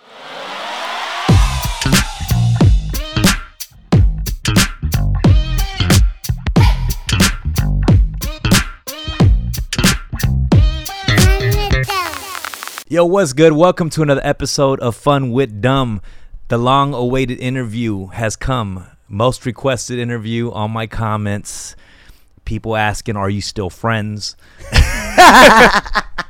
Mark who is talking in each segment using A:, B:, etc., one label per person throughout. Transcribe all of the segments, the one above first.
A: Yo, what's good? Welcome to another episode of Fun with Dumb. The long awaited interview has come. Most requested interview on my comments. People asking, Are you still friends?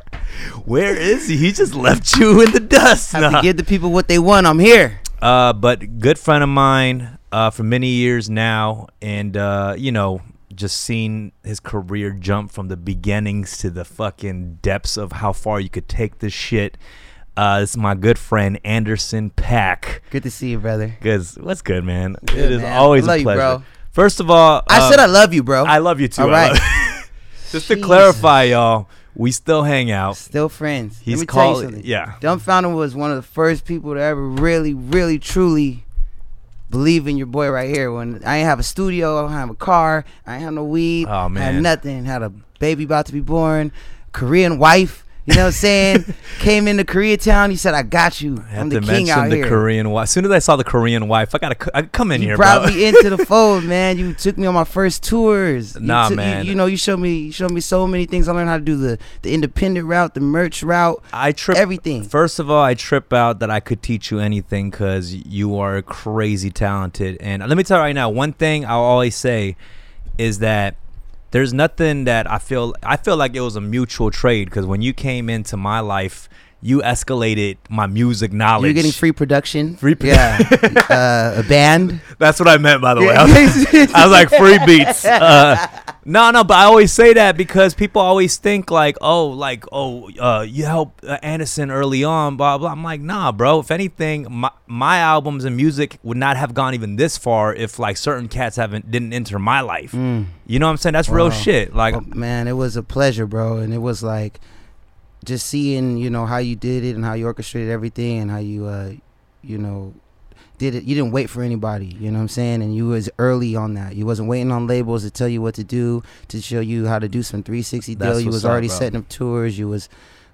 A: Where is he? He just left you in the dust.
B: Have
A: Nah.
B: to give the people what they want. I'm here.
A: Uh, but good friend of mine uh, for many years now, and uh, you know, just seen his career jump from the beginnings to the fucking depths of how far you could take this shit. Uh, this is my good friend Anderson .Paak.
B: Good to see you, brother.
A: Cause what's good, man? it
B: Good,
A: is
B: man.
A: always
B: I
A: a
B: you,
A: pleasure.
B: bro.
A: First of all,
B: I
A: uh,
B: said I love you, bro.
A: I love you too.
B: All
A: I
B: right.
A: just to clarify, y'all, we still hang out.
B: Still friends.
A: He's
B: Let me tell you something.
A: yeah.
B: Dumbfoundead was one of the first people to ever really, really, truly believe in your boy right here. When I ain't have a studio, I don't have a car, I ain't have no weed,
A: Oh, man.
B: had nothing. Had a baby about to be born, Korean wife. You know what I'm saying? Came into Koreatown. He said, "I got you.
A: I
B: I'm the
A: to
B: king
A: mention
B: out
A: the
B: here."
A: Korean wife. As soon as I saw the Korean wife, I gotta I come in here.
B: you
A: here,
B: brought
A: bro.
B: me into the fold, man. You took me on my first tours. You
A: Nah,
B: took- you-
A: man.
B: You, know, you showed me, you showed me so many things. I learned how to do the the independent route, the merch route,
A: I trip
B: everything.
A: First of all, I trip out that I could teach you anything because you are crazy talented. And let me tell you right now, one thing I'll always say is that there's nothing that I feel. I feel like it was a mutual trade because when you came into my life, you escalated my music knowledge.
B: You're getting free production.
A: Free pro-
B: yeah, uh, a band.
A: That's what I meant, by the way. I was, I was like free beats. Uh, no, no, but I always say that because people always think like, oh, like, oh, uh, you helped uh, Anderson early on, blah blah. I'm like, nah, bro. If anything, my my albums and music would not have gone even this far if like certain cats haven't didn't enter my life. You know what I'm saying? That's real shit. Like,
B: Oh, man, it was a pleasure, bro, and it was like just seeing, you know, how you did it and how you orchestrated everything and how you, uh, you know, did it. You didn't wait for anybody, you know what I'm saying? And you was early on that. You wasn't waiting on labels to tell you what to do, to show you how to do some 360
A: That's
B: deal. You was already
A: bro.
B: setting up tours. You was,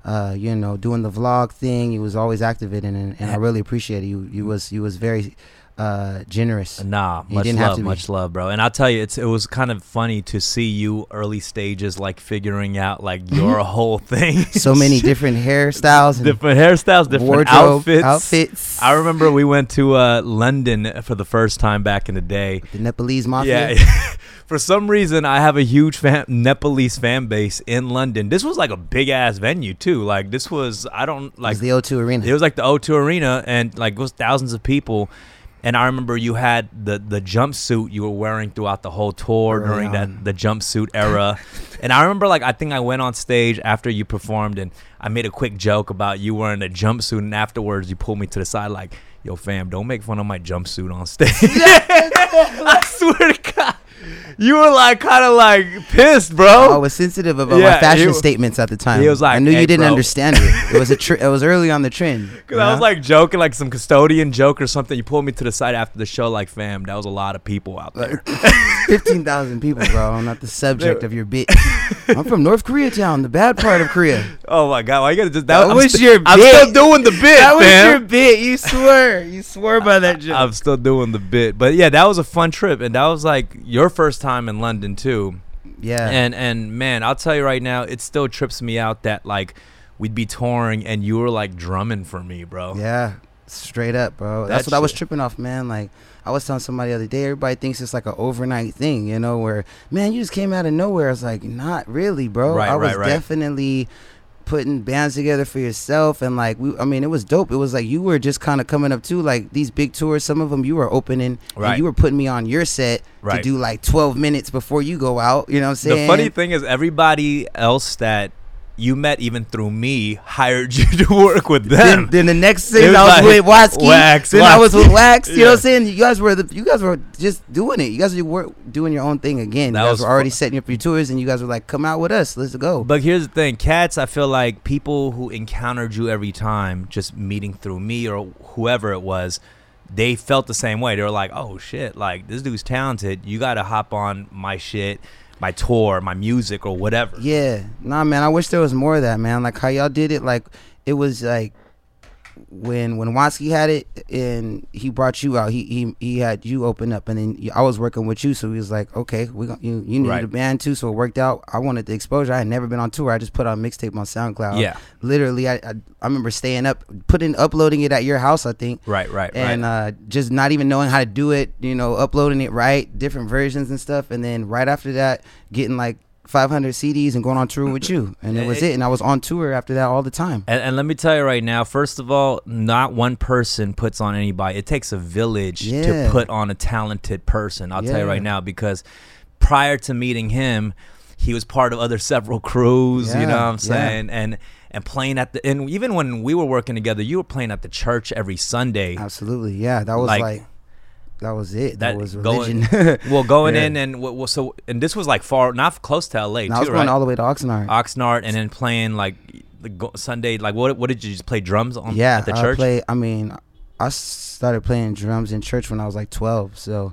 B: uh, you know, doing the vlog thing. You was always activating, and, and I really appreciate it. You, you was, you was very uh, generous.
A: Nah,
B: You
A: much
B: didn't have
A: love, much love, bro. And I'll tell you, it's it was kind of funny to see you early stages, like figuring out like your whole thing.
B: So many different hairstyles and
A: different hairstyles, different outfits.
B: outfits.
A: I remember we went to uh, London for the first time back in the day.
B: the Nepalese mafia.
A: Yeah. For some reason, I have a huge fan, Nepalese fan base in London. This was like a big ass venue too. Like this was, I don't
B: It
A: like
B: was the O2 Arena.
A: it was like the O2 Arena, and like it was thousands of people. And I remember you had the the jumpsuit you were wearing throughout the whole tour
B: Early
A: during
B: on.
A: that the jumpsuit era. and I remember like I think I went on stage after you performed, and I made a quick joke about you wearing a jumpsuit, and afterwards you pulled me to the side like, "Yo, fam, don't make fun of my jumpsuit on stage." I swear to God, you were like kind of like pissed, bro.
B: I was sensitive about
A: Yeah,
B: my fashion statements at the time.
A: he was like,
B: I knew
A: "Hey,
B: you didn't
A: bro."
B: understand it. It was a tr- it was early on the trend.
A: Cause I was like joking, like some custodian joke or something. You pulled me to the side after the show, like, fam, that was a lot of people out there.
B: fifteen thousand people, bro. I'm not the subject of your bit. I'm from North Koreatown, the bad part of Korea.
A: oh my god, why you gotta just
B: That
A: I'm
B: was
A: st-
B: your
A: I'm still doing the bit,
B: That was
A: fam.
B: your bit. You swore. You swore by that joke.
A: I'm still doing the bit, but yeah, that was a fun trip, and that was like your first time in London too.
B: yeah.
A: And and man, I'll tell you right now, it still trips me out that like we'd be touring and you were like drumming for me, bro.
B: Yeah, straight up, bro. That's
A: That
B: what I was tripping off, man. Like I was telling somebody the other day, everybody thinks it's like an overnight thing, you know, where man, you just came out of nowhere. I was like, not really, bro.
A: Right,
B: I was
A: right, right.
B: definitely putting bands together for yourself and like we I mean it was dope. It was like you were just kind of coming up too like these big tours some of them you were opening
A: Right.
B: and you were putting me on your set to do like 12 minutes before you go out, you know what I'm saying?
A: The funny thing is, everybody else that you met even through me, hired you to work with them.
B: Then, then the next thing
A: was
B: I was
A: like
B: with Watsky.
A: Wax,
B: then I was with Wax. You know what I'm saying? You guys were the, you guys were just doing it. You guys were doing your own thing again.
A: That
B: you guys
A: was
B: were already
A: fu-
B: setting up your tours, and you guys were like, "Come out with us, let's go."
A: But here's the thing, cats. I feel like people who encountered you every time, just meeting through me or whoever it was, they felt the same way. They were like, "Oh shit, like this dude's talented. You got to hop on my shit, my tour, my music, or whatever."
B: Yeah, nah, man. I wish there was more of that, man. Like how y'all did it. Like it was like when when Watsky had it and he brought you out. He he he had you open up, and then I was working with you, so he was like, okay, we gon- you you need
A: Right.
B: a band too, so it worked out. I wanted the exposure. I had never been on tour. I just put out a mixtape on SoundCloud.
A: Yeah.
B: literally, I, I I remember staying up, putting uploading it at your house, I think.
A: Right, right,
B: and
A: right.
B: uh, just not even knowing how to do it, you know, uploading it right, different versions and stuff, and then right after that, getting like 500 CDs and going on tour with you, and it was it. And I was on tour after that all the time.
A: And, and let me tell you right now, first of all, not one person puts on anybody. It takes a village
B: Yeah.
A: to put on a talented person. I'll tell you right now because prior to meeting him, he was part of other several crews. you know what I'm
B: yeah.
A: saying? And and playing at the and even when we were working together, you were playing at the church every Sunday.
B: Absolutely, yeah, that was
A: Like-
B: like, that was it. That,
A: That
B: was
A: going- well, going
B: Yeah.
A: in and w- w- so and this was like far, not close to LA
B: And I was
A: too,
B: going
A: right?
B: all the way to Oxnard.
A: Oxnard, and then playing like the go- Sunday. Like what? What did you just play drums on
B: yeah,
A: at the
B: I
A: church?
B: play. I mean, I started playing drums in church when I was like 12, so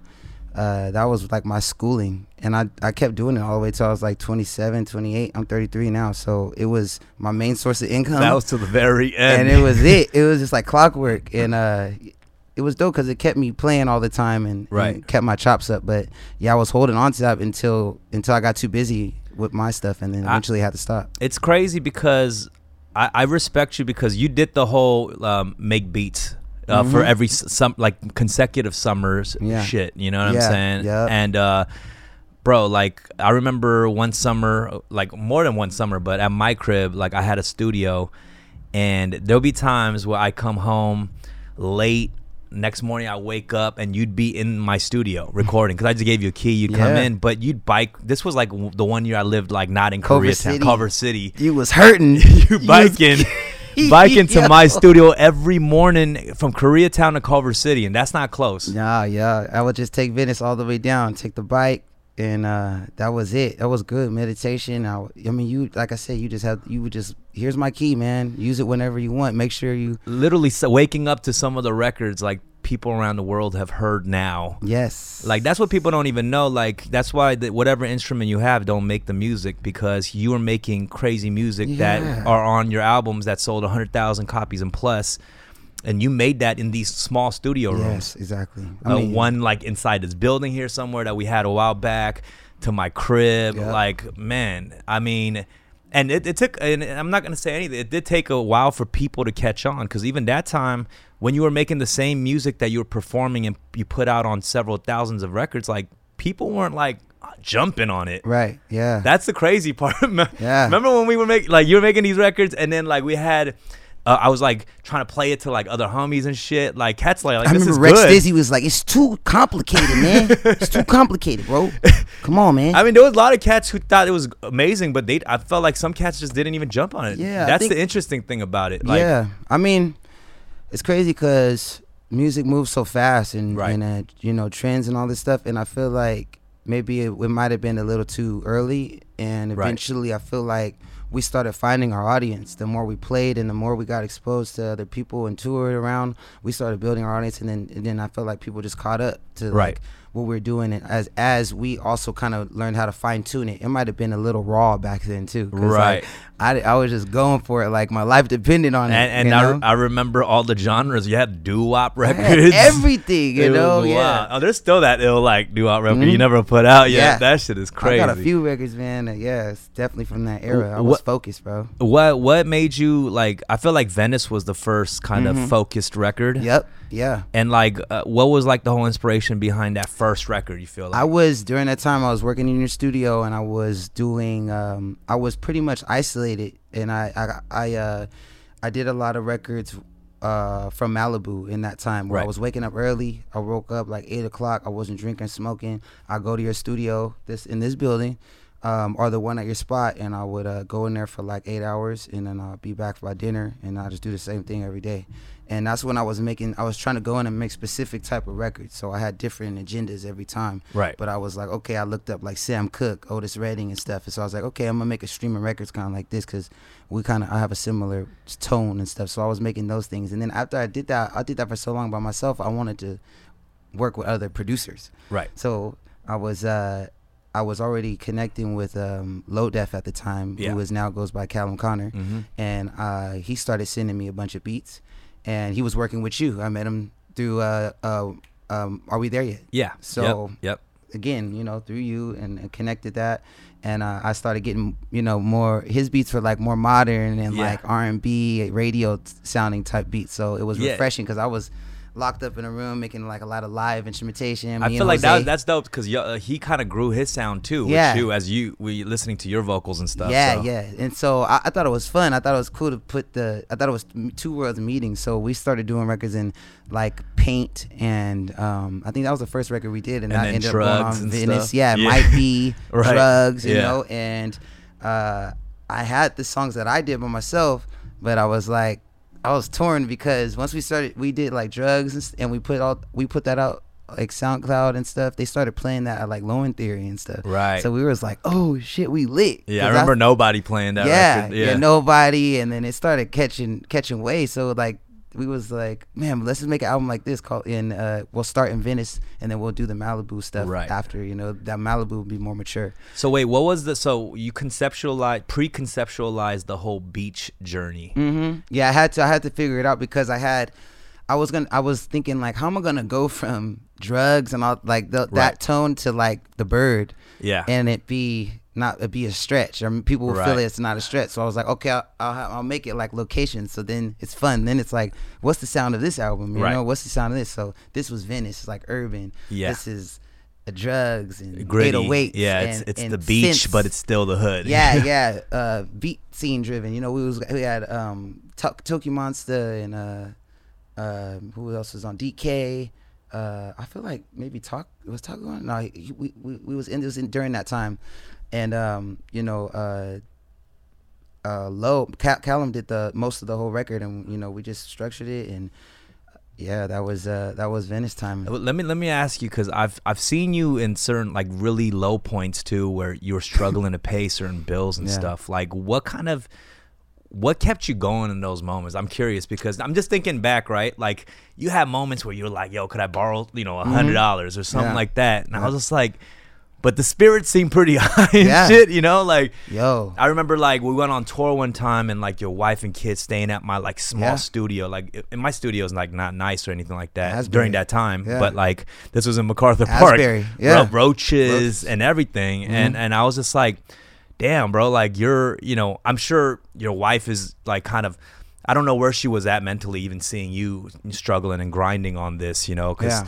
B: uh, that was like my schooling, and I I kept doing it all the way till I was like 27, 28. I'm 33 now, so it was my main source of income.
A: that was to the very end.
B: and it was it. It was just like clockwork, and uh, it was dope because it kept me playing all the time and, and kept my chops up. But yeah, I was holding on to that until until I got too busy with my stuff, and then
A: I-
B: eventually had to stop.
A: it's crazy because I, I respect you because you did the whole um, make beats uh, for
B: Mhm.
A: every some like consecutive summers
B: Yeah.
A: shit. You know what
B: Yeah,
A: I'm saying?
B: yeah.
A: And uh, bro, like I remember one summer, like more than one summer, but at my crib, like I had a studio, and there'll be times where I come home late. Next morning, I wake up and you'd be in my studio recording because I just gave you a key. You'd come in, but you'd bike. This was like w- the one year I lived like not in
B: Culver
A: Koreatown,
B: City.
A: Culver City
B: You was hurting.
A: you biking biking to my studio every morning from Koreatown to Culver City, and that's not close.
B: Nah, yeah. I would just take Venice all the way down, take the bike, and uh, that was it. That was good meditation. I, I mean, you like I said, you just have you would just here's my key, man. Use it whenever you want. Make sure you
A: Literally, so waking up to some of the records like people around the world have heard now.
B: yes,
A: Like that's what people don't even know. Like that's why the, whatever instrument you have don't make the music because you are making crazy music that are on your albums that sold hundred thousand copies and plus, and you made that in these small studio rooms.
B: yes, exactly.
A: uh, one like inside this building here somewhere that we had a while back to my crib. Like, man, I mean, and it, it took, and I'm not going to say anything, it did take a while for people to catch on because even that time, when you were making the same music that you were performing and you put out on several thousands of records, like, people weren't like jumping on it.
B: right, yeah,
A: That's the crazy part.
B: Yeah.
A: Remember when we were making like you were making these records and then like we had uh, I was like trying to play it to like other homies and shit. Like Cat's like, like
B: I
A: this
B: remember
A: is
B: Rex
A: good.
B: Dizzy was like, "It's too complicated, man. it's too complicated, bro. Come on, man."
A: I mean, there was a lot of cats who thought it was amazing, but they I felt like some cats just didn't even jump on it.
B: Yeah,
A: that's
B: think-
A: the interesting thing about it. Like,
B: yeah, I mean, it's crazy because music moves so fast and
A: Right.
B: and uh, you know trends and all this stuff, and I feel like maybe it, it might have been a little too early, and
A: Right.
B: eventually I feel like we started finding our audience. The more we played and the more we got exposed to other people and toured around, we started building our audience, and then and then I felt like people just caught up to
A: Right.
B: like what we're doing, and as as we also kind of learned how to fine tune it. It might have been a little raw back then too, 'cause, like,
A: Right.
B: I, I was just going for it like my life depended on it.
A: And, and
B: you
A: I? I remember all the genres. You had doo wop records.
B: everything, you
A: It
B: know.
A: wild.
B: Yeah,
A: Oh, there's still that ill like doo wop record you
B: Mhm.
A: never put out yet.
B: Yeah.
A: That shit is crazy.
B: I got a few records, man. that- yeah, it's definitely from that era. I was
A: What-
B: focused, bro.
A: What what made you like? I feel like Venice was the first kind of
B: Mhm.
A: focused record.
B: Yep, yeah.
A: And like, uh, what was like the whole inspiration behind that first record? You feel like?
B: I was during that time. I was working in your studio, and I was doing. Um, I was pretty much isolated, and I, I, I, uh, I did a lot of records uh, from Malibu in that time where I was waking up early. I woke up like eight o'clock. I wasn't drinking, smoking. I go to your studio, this in this building. um, or the one at your spot, and I would uh, go in there for like eight hours, and then I'll be back by dinner, and I just do the same thing every day. And that's when I was making. I was trying to go in and make specific type of records, so I had different agendas every time.
A: Right.
B: But I was like, okay, I looked up like Sam Cooke, Otis Redding, and stuff, and so I was like, okay, I'm gonna make a streaming records kind of like this because we kind of I have a similar tone and stuff. So I was making those things, and then after I did that, I did that for so long by myself. I wanted to work with other producers.
A: Right.
B: So I was uh I was already connecting with um Low Def at the time,
A: Yeah.
B: who is now goes by Callum Connor,
A: Mhm.
B: and uh he started sending me a bunch of beats, and he was working with you. I met him through uh uh um Are We There Yet?
A: Yeah.
B: So-
A: Yep. yep.
B: Again, you know, through you and, and connected that, and uh, I started getting you know more. His beats were like more modern and
A: Yeah.
B: like R and B radio sounding type beats, so it was
A: Yeah.
B: refreshing because I was locked up in a room making like a lot of live instrumentation.
A: I feel like that that's dope because uh, he kind of grew his sound too
B: Yeah.
A: with you as you we listening to your vocals and stuff.
B: Yeah,
A: so.
B: yeah. And so I, I thought it was fun. I thought it was cool to put the. I thought it was two worlds meeting. So we started doing records in like Paint, and um, I think that was the first record we did, and,
A: And
B: that
A: then
B: ended up going
A: Drugs
B: on
A: and
B: Venice.
A: stuff.
B: Yeah,
A: Yeah.
B: might be
A: Right.
B: drugs, you
A: Yeah.
B: know. And uh, I had the songs that I did by myself, but I was like, I was torn because once we started, we did like drugs, and, and we put all we put that out like SoundCloud and stuff. They started playing that at like Low End Theory and stuff.
A: Right.
B: So we was like, oh shit, we lit.
A: Yeah, I remember nobody playing that
B: yeah,
A: record.
B: yeah, nobody, and then it started catching catching way. So like we was like, man, let's just make an album like this called in. Uh, we'll start in Venice, and then we'll do the Malibu stuff
A: Right.
B: after. You know, that Malibu will be more mature.
A: So wait, what was the so you conceptualize pre-conceptualized the whole beach journey?
B: hmm Yeah, I had to I had to figure it out because I had. I was gonna. I was thinking like, how am I gonna go from drugs and all like the,
A: Right.
B: that tone to like the bird,
A: Yeah.
B: and it be not it be a stretch, or people will feel
A: Right.
B: it's not a stretch. So I was like, okay, I'll, I'll, I'll make it like location. So then it's fun. Then it's like, what's the sound of this album? You
A: Right.
B: know, what's the sound of this? So this was Venice. It's like urban.
A: Yeah.
B: This is uh, drugs and
A: Gritty.
B: 808s
A: yeah, it's
B: and-
A: it's
B: and
A: the beach,
B: synths.
A: but it's still the hood.
B: yeah, yeah. Uh, beat scene driven. You know, we was we had um To- Tokimonsta and uh, uh, who else was on DK. Uh, I feel like maybe talk was talk on. No, he, we, we we was in in during that time, and um, you know, uh, uh, low Cal- Callum did the most of the whole record, and you know, we just structured it, and yeah, that was uh, that was Venice time.
A: Let me let me ask you because I've I've seen you in certain like really low points too, where you were struggling to pay certain bills and
B: Yeah.
A: stuff. Like, what kind of what kept you going in those moments? I'm curious because I'm just thinking back, right? Like, you had moments where you're like, "Yo, could I borrow, you know, a hundred dollars or something
B: Mm-hmm. Yeah.
A: like that?" And I was just like, but the spirits seemed pretty high and
B: Yeah.
A: shit, you know, like.
B: Yo,
A: I remember like we went on tour one time and like your wife and kids staying at my like small
B: Yeah.
A: studio. Like i- and my studio is like not nice or anything like that
B: Asbury.
A: during that time.
B: Yeah.
A: But like this was in MacArthur Park.
B: Yeah.
A: Ro- roaches
B: Roaches.
A: and everything.
B: Mm-hmm.
A: And and I was just like, damn, bro, like you're you know, I'm sure your wife is like kind of I don't know where she was at mentally, even seeing you struggling and grinding on this, you know, because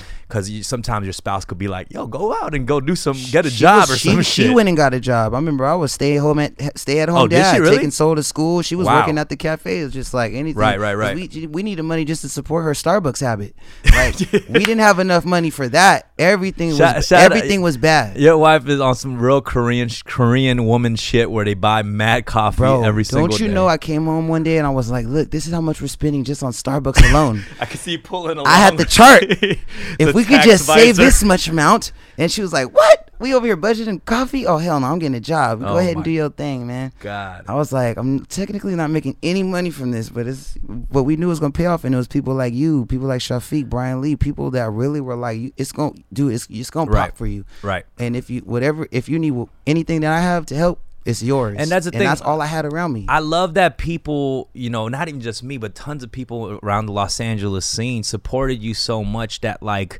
B: Yeah.
A: you, sometimes your spouse could be like, "Yo, go out and go do some, get a
B: She
A: job
B: was-
A: or
B: she,
A: some
B: she
A: shit."
B: went and got a job. I remember I was stay at home at stay at home
A: Oh,
B: dad,
A: she really?
B: taking soul to school. She was
A: Wow.
B: working at the cafe. It was just like anything.
A: Right, right, right.
B: We we needed money just to support her Starbucks habit. Like we didn't have enough money for that. Everything
A: Shout-
B: was
A: shout out-
B: everything was bad.
A: Your wife is on some real Korean Korean woman shit where they buy mad coffee
B: Bro,
A: every single
B: don't you
A: day.
B: know? I came home one day and I was like, "Look, this is how much we're spending just on Starbucks alone.
A: I can see you pulling along.
B: I had the chart.
A: The
B: if we could just save this much amount." And she was like, "What? We over here budgeting coffee? Oh hell no! I'm getting a job. Go
A: Oh
B: ahead and do your thing, man."
A: God.
B: I was like, I'm technically not making any money from this, but it's what we knew was gonna pay off, and it was people like you, people like Shafiq, Brian Lee, people that really were like, you- it's gonna do, it's it's gonna
A: Right.
B: pop for you,
A: Right.
B: and if you whatever, if you need anything that I have to help, it's yours,
A: And that's the thing.
B: that's all I had around me.
A: I love that people, you know, not even just me, but tons of people around the Los Angeles scene supported you so much that like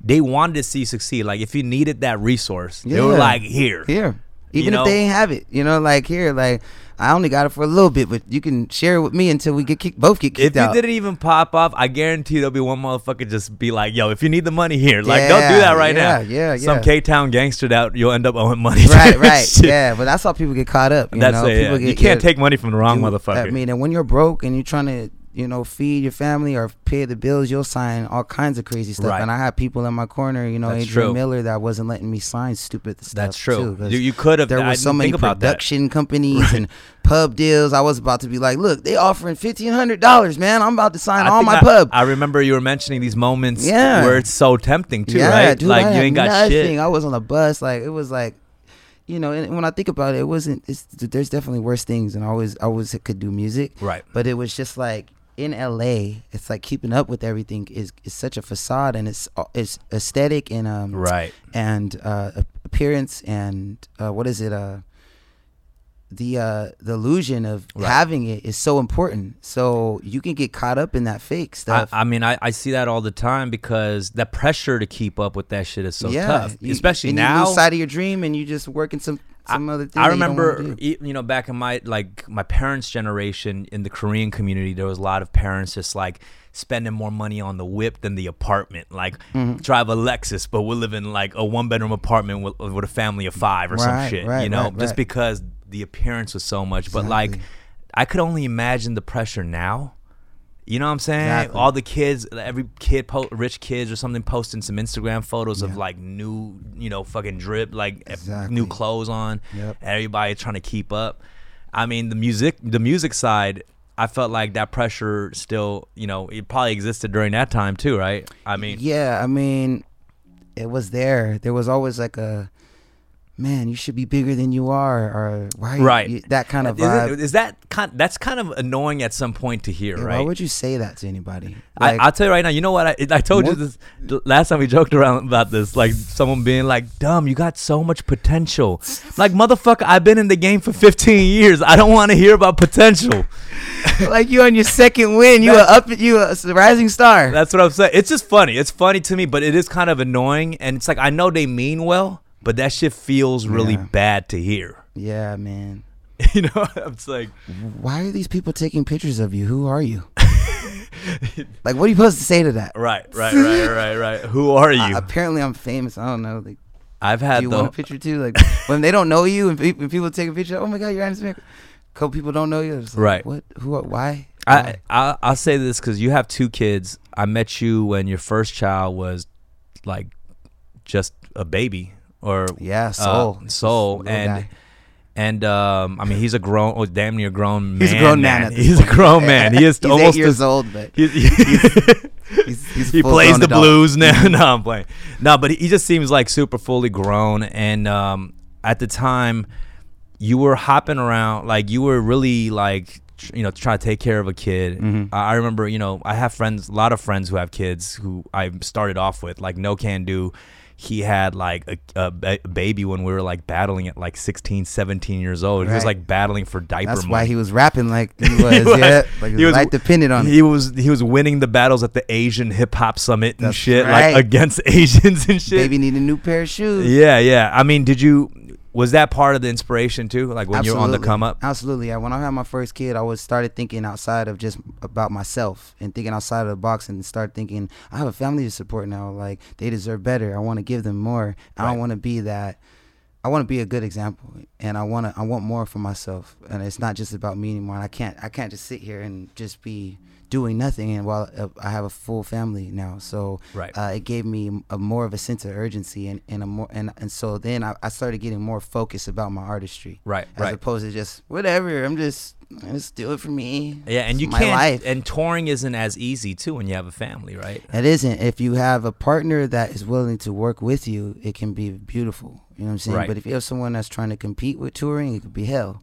A: they wanted to see you succeed. Like if you needed that resource, they were like, here.
B: here, even
A: know?
B: if they ain't have it, you know, like here, like I only got it for a little bit, but you can share it with me until we get kicked, both get kicked
A: If
B: kicked
A: you
B: out.
A: didn't even pop off, I guarantee there'll be one motherfucker just be like, "Yo, if you need the money here, like, don't do that right
B: yeah,
A: now."
B: yeah, yeah. Some.
A: K Town gangster that you'll end up owing money.
B: right, right, yeah, but that's how people get caught up. You
A: That's
B: know,
A: it. yeah.
B: people
A: You can't
B: get-
A: take money from the wrong
B: Dude,
A: motherfucker.
B: I mean, and when you're broke and you're trying to you know, feed your family or pay the bills, you'll sign all kinds of crazy stuff.
A: Right.
B: And I had people in my corner, you know,
A: That's
B: Adrian
A: true.
B: Miller, that wasn't letting me sign stupid stuff.
A: That's
B: too,
A: You, could have.
B: there was so many
A: that.
B: production companies and pub deals. I was about to be like, look, they offering fifteen hundred dollars, man. I'm about to sign
A: I
B: all my
A: I,
B: pub.
A: I remember you were mentioning these moments
B: Yeah.
A: where it's so tempting too,
B: yeah,
A: right?
B: dude,
A: like
B: I
A: you ain't got
B: nothing.
A: shit.
B: I was on a bus, like it was like, you know. And when I think about it, it wasn't. It's, there's definitely worse things, and I always, I always could do music,
A: Right.
B: but it was just like in LA, it's like keeping up with everything is is such a facade, and it's it's aesthetic and um
A: Right.
B: and uh, appearance and uh, what is it uh the uh the illusion of
A: Right.
B: having it is so important so you can get caught up in that fake
A: I,
B: stuff
A: I mean, I, I see that all the time because that pressure to keep up with that shit is so
B: yeah
A: tough,
B: you-
A: especially now.
B: you lose sight of your dream and you just working some some other thing
A: I
B: you
A: remember, e- you know, back in my like my parents' generation in the Korean community, there was a lot of parents just like spending more money on the whip than the apartment. Like
B: Mm-hmm.
A: drive a Lexus, but we live in like a one bedroom apartment with, with a family of five or some shit.
B: right,
A: you know,
B: right,
A: just
B: right.
A: because the appearance was so much. But like, I could only imagine the pressure now. You know what I'm saying?
B: Exactly.
A: All the kids, every kid, po- rich kids or something, posting some Instagram photos of like new, you know, fucking drip, like eh,
B: Exactly.
A: new clothes on.
B: Yep.
A: Everybody trying to keep up. I mean, the music, the music side, I felt like that pressure still, you know, it probably existed during that time too, right? I mean,
B: yeah i mean it was there there was always like a man you should be bigger than you are or why
A: Right.
B: you, that kind uh, of
A: is,
B: vibe
A: it, is that kind? That's kind of annoying at some point to hear,
B: Yeah,
A: right?
B: why would you say that to anybody
A: I, I'll tell you right now. You know what? I, I told you this last time we joked around about this. Like someone being like, "Dumb, you got so much potential." Like motherfucker, I've been in the game for 15 years. I don't want to hear about potential.
B: like you on your second win you
A: That-
B: a up you a rising star
A: That's what I'm saying. It's just funny. It's funny to me, but it is kind of annoying. And it's like I know they mean well, but that shit feels really
B: Yeah.
A: bad to hear.
B: yeah man
A: you know, it's like
B: why are these people taking pictures of you? Who are you? like, what are you supposed to say to that?
A: right, right, right, right, right. Who are you?
B: Uh, apparently, I'm famous. I don't know. Like,
A: I've
B: do
A: had
B: you
A: the
B: want a picture too? Like, when they don't know you and pe- when people take a picture, oh my god, you're Anderson. Paak." A couple people don't know you. Like,
A: Right.
B: What? Who? are- Why?
A: I,
B: Why?
A: I I'll say this because you have two kids. I met you when your first child was like just a baby or
B: yeah,
A: uh,
B: soul,
A: soul, and
B: guy.
A: and um, I mean he's a grown, oh damn near grown man.
B: he's a grown man. At this
A: He's
B: point.
A: a grown man. He is
B: he's
A: almost
B: eight years
A: as-
B: old, but
A: He's,
B: he's, he's
A: he plays the
B: adult.
A: blues now. no, I'm playing. No, but he, just seems like super fully grown. And um, at the time, you were hopping around, like you were really like, you know, trying to take care of a kid.
B: Mhm.
A: I I remember, you know, I have friends, a lot of friends who have kids who I started off with, like No Can Do. He had like a, a ba- baby when we were like battling at like 16, 17 years old. He was like battling for diaper
B: That's
A: money.
B: why he was rapping like he was.
A: He was.
B: yeah, like
A: He was-
B: life depended on it.
A: he was he was winning the battles at the Asian hip hop summit and
B: That's
A: shit,
B: right.
A: like against Asians and shit.
B: Baby need a new pair of shoes.
A: Yeah, yeah. I mean, did you was that part of the inspiration too? Like when you're on the come up?
B: Absolutely. Yeah. When I had my first kid, I was started thinking outside of just about myself and thinking outside of the box and start thinking I have a family to support now. Like they deserve better. I want to give them more. I don't want to be that. I want to be a good example, and I want to. I want more for myself, and it's not just about me anymore. And I can't. I can't just sit here and just be doing nothing. And while uh, I have a full family now, so
A: Right.
B: uh, it gave me a more of a sense of urgency, and, and a more and and so then I, I started getting more focused about my artistry
A: Right,
B: as
A: right.
B: opposed to just whatever. I'm just just do it for me.
A: Yeah, and
B: It's
A: you
B: my
A: can't.
B: life.
A: And touring isn't as easy too when you have a family, right?
B: It isn't. If you have a partner that is willing to work with you, it can be beautiful. You know what I'm saying?
A: Right.
B: But if you have someone that's trying to compete with touring, it could be hell.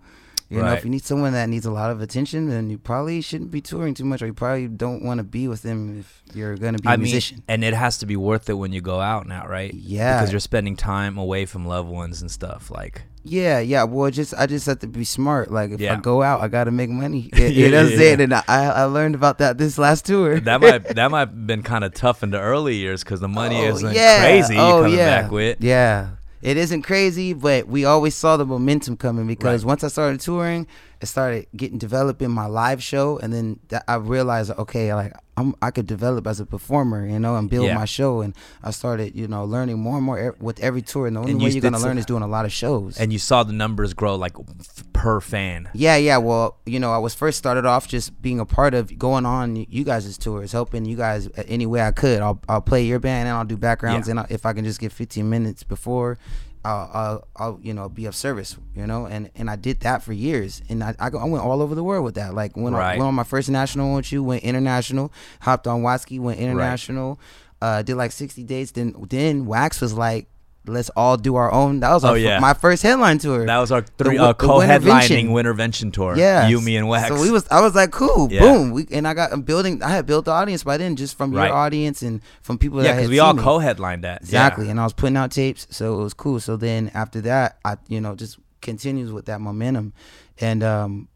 B: You know, if you need someone that needs a lot of attention, then you probably shouldn't be touring too much, or you probably don't want to be with them if you're gonna be a
A: I mean,
B: musician.
A: and it has to be worth it when you go out now, right?
B: Yeah.
A: because you're spending time away from loved ones and stuff. Like,
B: Yeah, yeah. Well, just I just have to be smart. Like if
A: Yeah.
B: I go out, I got to make money.
A: Yeah,
B: You know what
A: yeah,
B: I'm saying? And I I learned about that this last tour.
A: that might that might have been kind of tough in the early years because the money
B: Oh,
A: isn't
B: yeah.
A: crazy.
B: Oh,
A: coming
B: yeah.
A: back with
B: Yeah. It isn't crazy, but we always saw the momentum coming because
A: Right.
B: once I started touring, it started getting developing my live show, and then that I realized, okay, like I'm, I could develop as a performer, you know, and build
A: Yeah.
B: my show. And I started, you know, learning more and more ev- with every tour. And the only
A: And
B: way
A: you
B: you're gonna learn is doing a lot of shows.
A: And you saw the numbers grow like f- per fan.
B: Yeah, yeah. Well, you know, I was first started off just being a part of going on you guys' tours, helping you guys uh, any way I could. I'll I'll play your band and I'll do backgrounds,
A: Yeah.
B: and I, if I can just get 15 minutes before, I'll, I'll I'll you know be of service, you know. And and I did that for years, and I I, I went all over the world with that. Like when I went on my first national with you, went international, hopped on Watsky, went international, uh, did like 60 dates. Then then Wax was like. Let's all do our own. That was
A: Oh,
B: our,
A: yeah.
B: my first headline tour.
A: That was our three
B: wi-
A: uh, co-headlining
B: Wintervention.
A: Tour.
B: Yeah,
A: you, me, and Wax.
B: So we was, I was like, cool,
A: Yeah.
B: boom. We and I got I'm building. I had built the audience by then, just from
A: Right.
B: your audience and from people that
A: yeah, because we all co-headlined that.
B: exactly.
A: Yeah.
B: And I was putting out tapes, so it was cool. So then after that, I you know just continues with that momentum, and um,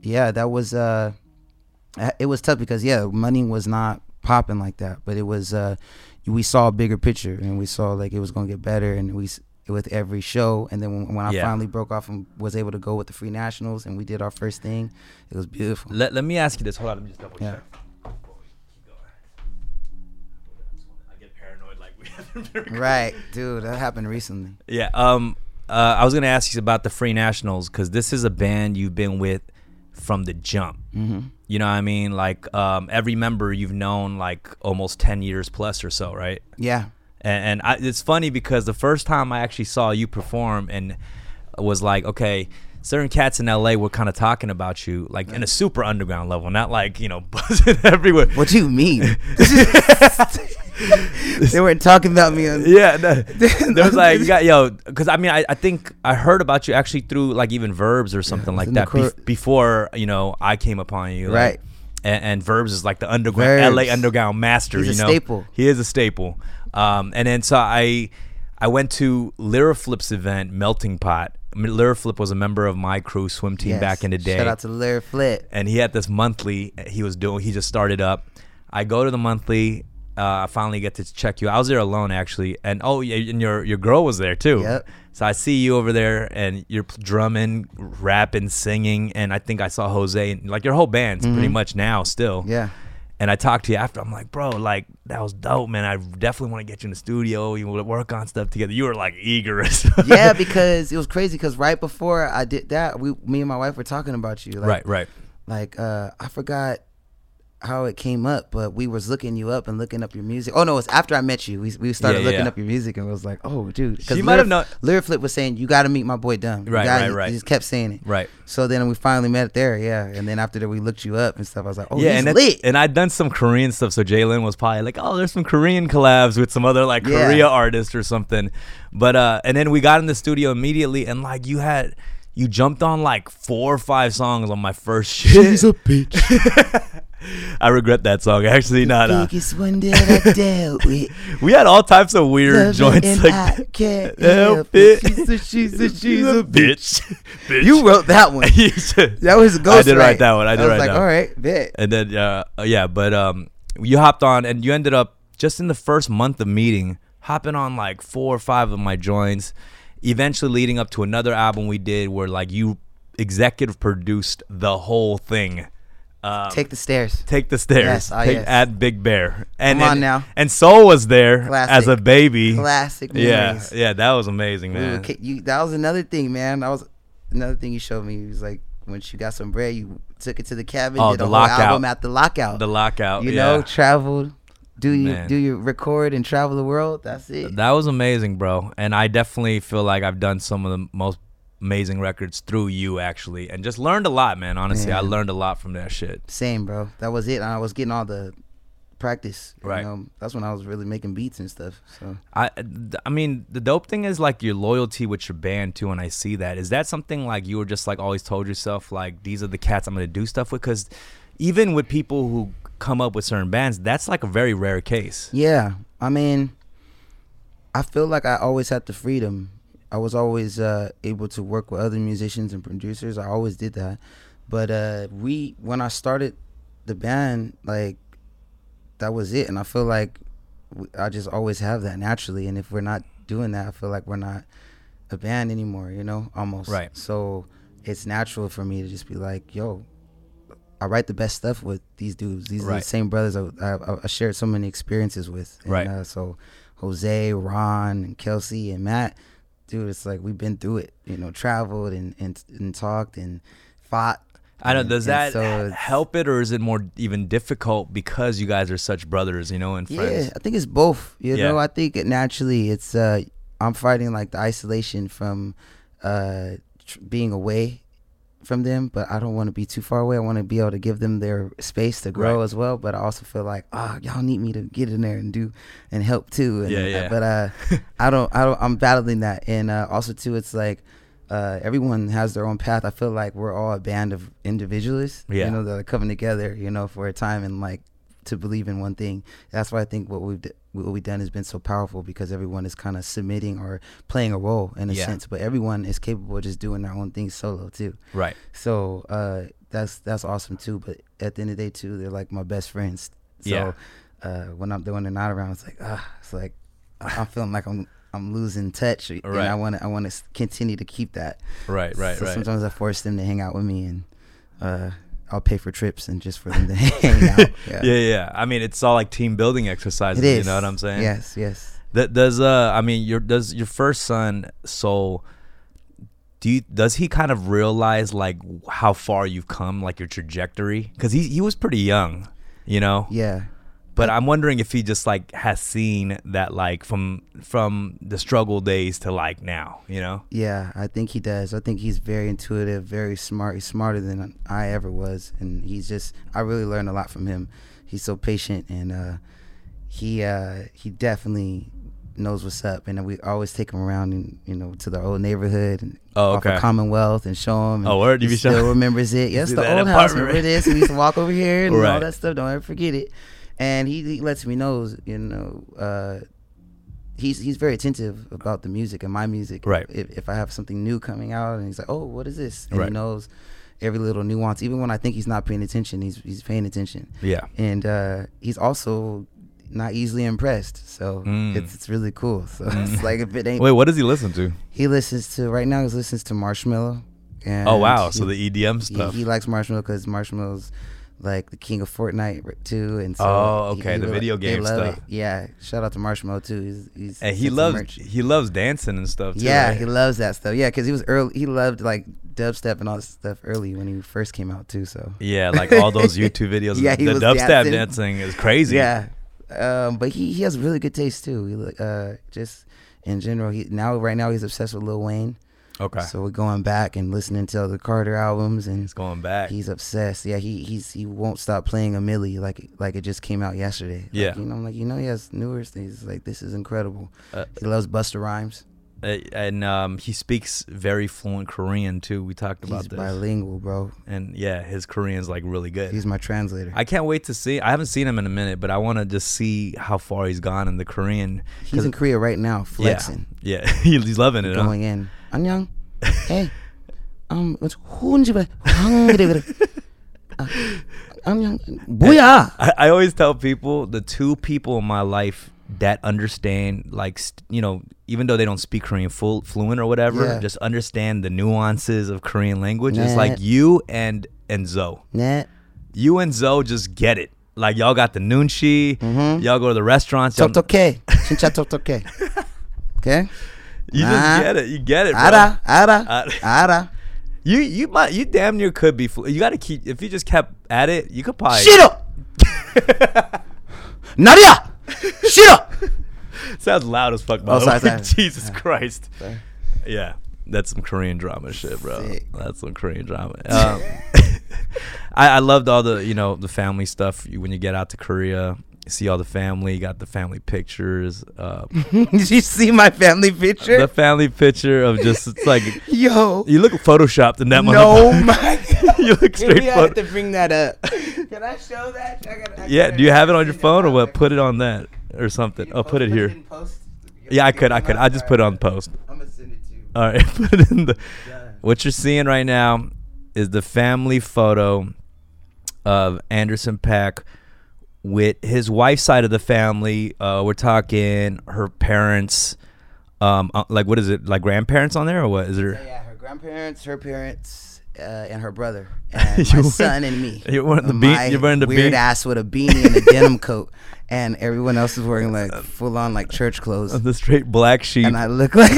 B: yeah, that was uh, it was tough because yeah, money was not popping like that, but it was uh, we saw a bigger picture and we saw like it was gonna get better, and we. With every show, and then when, when I
A: Yeah.
B: finally broke off and was able to go with the free nationals, and we did our first thing, it was beautiful.
A: Let, let me ask you this. Hold on, let me just double check. Before we keep going. I get paranoid like we haven't been recording.
B: Right, dude, that happened recently.
A: Yeah. Um. Uh, I was gonna ask you about the Free Nationals because this is a band you've been with from the jump.
B: Mm-hmm.
A: You know what I mean? Like um, every member you've known like almost ten years plus or so, right?
B: Yeah,
A: And, and I, it's funny because the first time I actually saw you perform and was like, okay, certain cats in LA were kind of talking about you, like in a super underground level, not like you know buzzing everywhere.
B: what do you mean? they weren't talking about me on.
A: Yeah, no, there was like, you got yo, because I mean, I, I think I heard about you actually through like even Verbs or something like that
B: cor-
A: bef- before you know I came upon you, like,
B: Right.
A: And, and Verbs is like the underground
B: Verbs.
A: LA underground master.
B: He's a
A: you know,
B: staple.
A: He is a staple. Um, and then so I, I went to Lyraflip's event, Melting Pot. I Flip was a member of my crew swim team
B: Yes.
A: back in the day
B: Shout out to Lyraflip.
A: and he had this monthly he was doing he just started up i go to the monthly uh, i finally get to check you i was there alone actually and oh yeah and your your girl was there too
B: Yep.
A: so i see you over there and you're drumming rapping singing and i think i saw jose and like your whole band's pretty much now still
B: Mm-hmm. Yeah.
A: And I talked to you after. I'm like, bro, like that was dope, man. I definitely want to get you in the studio. You want to work on stuff together. You were like eager. as-
B: yeah, because it was crazy. Because right before I did that, we, me and my wife were talking about you. Like,
A: right, right.
B: Like, uh, I forgot how it came up, but we was looking you up and looking up your music. Oh no, it's after I met you. We we started
A: Yeah,
B: looking
A: yeah.
B: up your music and was like, oh dude.
A: She might have known-
B: Lyraflip was saying you got to meet my boy Dumb.
A: Right,
B: gotta-
A: right, right.
B: He just kept saying it.
A: Right.
B: So then we finally met there, yeah. And then after that, we looked you up and stuff. I was like, oh,
A: yeah, and
B: lit.
A: and I'd done some Korean stuff, so Jalen was probably like, "Oh, there's some Korean collabs with some other like. Korea artist or something." But uh, and then we got in the studio immediately, and like you had, you jumped on like four or five songs on my first shit.
B: She's a bitch.
A: I regret that song actually. Not uh,
B: Biggest one that I dealt with.
A: we had all types of weird
B: Love
A: joints like
B: I
A: that.
B: can't
A: Help it.
B: She's a, she's a, she's a bitch.
A: bitch.
B: You wrote that one. That was a ghost.
A: I did write that one. I did
B: was
A: write
B: like,
A: that.
B: all bet.
A: And then uh, yeah, but um, you hopped on and you ended up just in the first month of meeting hopping on like four or five of my joints. Eventually, leading up to another album we did where like you executive produced the whole thing. Um,
B: Take the stairs.
A: Take the stairs
B: Yes, ah,
A: take,
B: yes.
A: at Big Bear. And,
B: Come on
A: and-
B: now.
A: And Soul was there
B: Classic.
A: as a baby.
B: Classic memories.
A: yeah, yeah, that was amazing, man.
B: you, that was another thing, man. That was another thing you showed me. It was like once you got some bread, you took it to the cabin,
A: Oh,
B: did
A: the
B: a whole
A: lockout.
B: album at the lockout.
A: The lockout,
B: you
A: yeah.
B: know, traveled, do you
A: Man.
B: do you record and travel the world? That's it.
A: That was amazing, bro. And I definitely feel like I've done some of the most amazing records through you, actually, and just learned a lot, man. Honestly, I learned a lot from that shit.
B: Same, bro. That was it. I was getting all the practice. you
A: Right.
B: know. that's when I was really making beats and stuff. So
A: I, I mean, the dope thing is like your loyalty with your band too. And I see that. Is that something like you were just like always told yourself like these are the cats I'm gonna do stuff with? Because even with people who come up with certain bands, that's like a very rare case.
B: yeah, I mean, I feel like I always had the freedom. I was always uh, able to work with other musicians and producers. I always did that. But uh, we, when I started the band, like that was it. And I feel like I just always have that naturally. And if we're not doing that, I feel like we're not a band anymore. You know, almost.
A: Right.
B: So it's natural for me to just be like, yo, I write the best stuff with these dudes. These are
A: Right.
B: the same brothers I, I, I shared so many experiences with. And,
A: Right.
B: Uh, so Jose, Ron, and Kelsey and Matt, dude, it's like we've been through it. You know, traveled and and, and talked and fought.
A: I know. Does
B: and
A: that
B: so
A: help it, or is it more even difficult because you guys are such brothers, you know, and friends?
B: Yeah, I think it's both. You
A: Yeah.
B: know, I think it naturally it's uh I'm fighting like the isolation from uh tr- being away from them, but I don't want to be too far away. I want to be able to give them their space to grow
A: Right.
B: as well, but I also feel like, oh, y'all need me to get in there and do and help too. And,
A: Yeah,
B: uh,
A: yeah.
B: But uh I don't I don't I'm battling that. And uh also too it's like uh, everyone has their own path. I feel like we're all a band of individualists,
A: Yeah.
B: you know, that are coming together, you know, for a time and like to believe in one thing. That's why I think what we've what we've done has been so powerful because everyone is kind of submitting or playing a role in a
A: Yeah.
B: sense, but everyone is capable of just doing their own thing solo too.
A: Right.
B: So uh, that's that's awesome too. But at the end of the day too, they're like my best friends. So
A: Yeah.
B: uh, when I'm when they're not around, it's like ah, it's like I'm feeling like I'm I'm losing touch, and
A: Right.
B: I want to I want to continue to keep that.
A: Right. Right.
B: so
A: right.
B: sometimes I force them to hang out with me, and uh, I'll pay for trips and just for them to hang out. Yeah.
A: Yeah, yeah. I mean, it's all like team building exercises.
B: It is.
A: You know what I'm saying?
B: Yes, yes.
A: That does. Uh, I mean, your does your first son Soul? Do you does he kind of realize like how far you've come, like your trajectory? Because he he was pretty young, you know.
B: Yeah.
A: But I'm wondering if he just like has seen that like from from the struggle days to like now, you know?
B: Yeah, I think he does. I think he's very intuitive, very smart. He's smarter than I ever was, and he's just. I really learned a lot from him. He's so patient, and uh, he uh, he definitely knows what's up. And we always take him around, and you know, to the old neighborhood and
A: Oh,
B: off of. Commonwealth and show him.
A: Oh, word? You
B: still remembers it. Yes, the old house. Remember
A: right?
B: this? We used to walk over here and
A: Right.
B: all that stuff. Don't ever forget it. And he, he lets me know, you know. Uh, He's he's very attentive about the music and my music.
A: Right.
B: If, if I have something new coming out and he's like, "Oh, what is this?" and
A: Right.
B: he knows every little nuance, even when I think he's not paying attention, he's he's paying attention.
A: Yeah.
B: And uh, he's also not easily impressed, so
A: Mm.
B: it's it's really cool. So it's like if it ain't,
A: Wait, what does he listen to?
B: he listens to right now. He listens to Marshmello. And
A: Oh wow,
B: he-
A: so the EDM
B: he,
A: stuff.
B: he likes Marshmello because Marshmello's like the king of Fortnite too, and so
A: Oh, okay,
B: he
A: the video game stuff.
B: it. Yeah, shout out to Marshmello too. He's, he's
A: and he loves he loves dancing and stuff too.
B: Yeah,
A: right?
B: he loves that stuff. Yeah, because he was early. He loved like dubstep and all this stuff early when he first came out too. So
A: Yeah, like all those YouTube videos.
B: Yeah, he
A: the dubstep
B: dancing.
A: dancing. is crazy.
B: yeah, um, but he, he has really good taste too. He uh, just in general, he now right now he's obsessed with Lil Wayne.
A: Okay.
B: So we're going back and listening to the Carter albums, and
A: He's going back.
B: he's obsessed. Yeah, he he's he won't stop playing a Milli like like it just came out yesterday. Like,
A: Yeah.
B: you know, I'm like you know he has newer things. Like this is incredible.
A: Uh,
B: he loves Busta Rhymes.
A: And um, he speaks very fluent Korean too. We talked about
B: He's
A: this.
B: bilingual, bro.
A: and yeah, his Korean's like really good.
B: He's my translator.
A: I can't wait to see. I haven't seen him in a minute, but I want to just see how far he's gone in the Korean.
B: He's in Korea right now, flexing.
A: Yeah, yeah, he's loving it. huh?
B: going in. 안녕. Hey. Um, what's 혼집에 황그래 그래. 아, 안녕. 뭐야?
A: I, I always tell people the two people in my life that understand, like st- you know, even though they don't speak Korean full fluent or whatever,
B: Yeah.
A: just understand the nuances of Korean language. It's
B: Nah.
A: like you and and Zoe.
B: 네.
A: You and Zoe just get it. Like y'all got the nunchi.
B: Mhm.
A: Y'all go to the restaurants. y'all-
B: 똑똑해. 진짜 똑똑해. Okay?
A: You just get it. You get it, bro. Ara,
B: ada, ara.
A: You you might you damn near could be. You got to keep if you just kept at it, you could probably.
B: Shit Shiro, Naria, up.
A: Sounds loud as fuck. bro.
B: oh,
A: Jesus Christ.
B: Sorry.
A: Yeah, that's some Korean drama shit, bro.
B: Sick.
A: That's some Korean drama. Um, I, I loved all the you know the family stuff when you get out to Korea. See all the family. Got the family pictures. Uh,
B: Did you see my family picture?
A: the family picture of just it's like
B: Yo.
A: you look photoshopped in that.
B: No, my
A: you look straight
B: We
A: photo.
B: have to bring that up. Can I show that? I gotta- I
A: Yeah, do you have it on your phone or what? Put it on that or something. I'll put it here.
B: post?
A: Yeah, I could. I could. I just put it on post.
B: I'm gonna send it to you.
A: All right, put it in the. What you're seeing right now is the family photo of Anderson .Paak with his wife's side of the family. Uh, we're talking her parents. Um, uh, like what is it? Like grandparents on there or what is there?
B: yeah, her grandparents, her parents, uh, and her brother, and my son and me.
A: you're wearing the
B: Uh,
A: bean- you're wearing the
B: weird
A: bean-
B: ass with a beanie and a denim coat, and everyone else is wearing like full on like church clothes.
A: the straight black sheep.
B: and I look like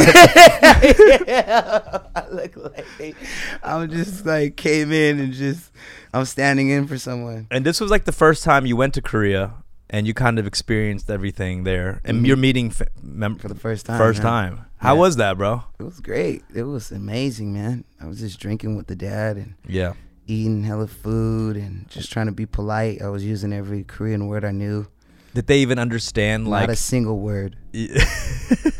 B: I look like they, I'm just like came in and just I'm standing in for someone.
A: And this was like the first time you went to Korea and you kind of experienced everything there. And
B: Mhm.
A: you're meeting mem-
B: For the first time,
A: First
B: yeah.
A: time. How
B: Yeah.
A: was that, bro?
B: It was great. It was amazing, man. I was just drinking with the dad and
A: Yeah.
B: eating hella food and just trying to be polite. I was using every Korean word I knew.
A: Did they even understand like
B: Not a single word.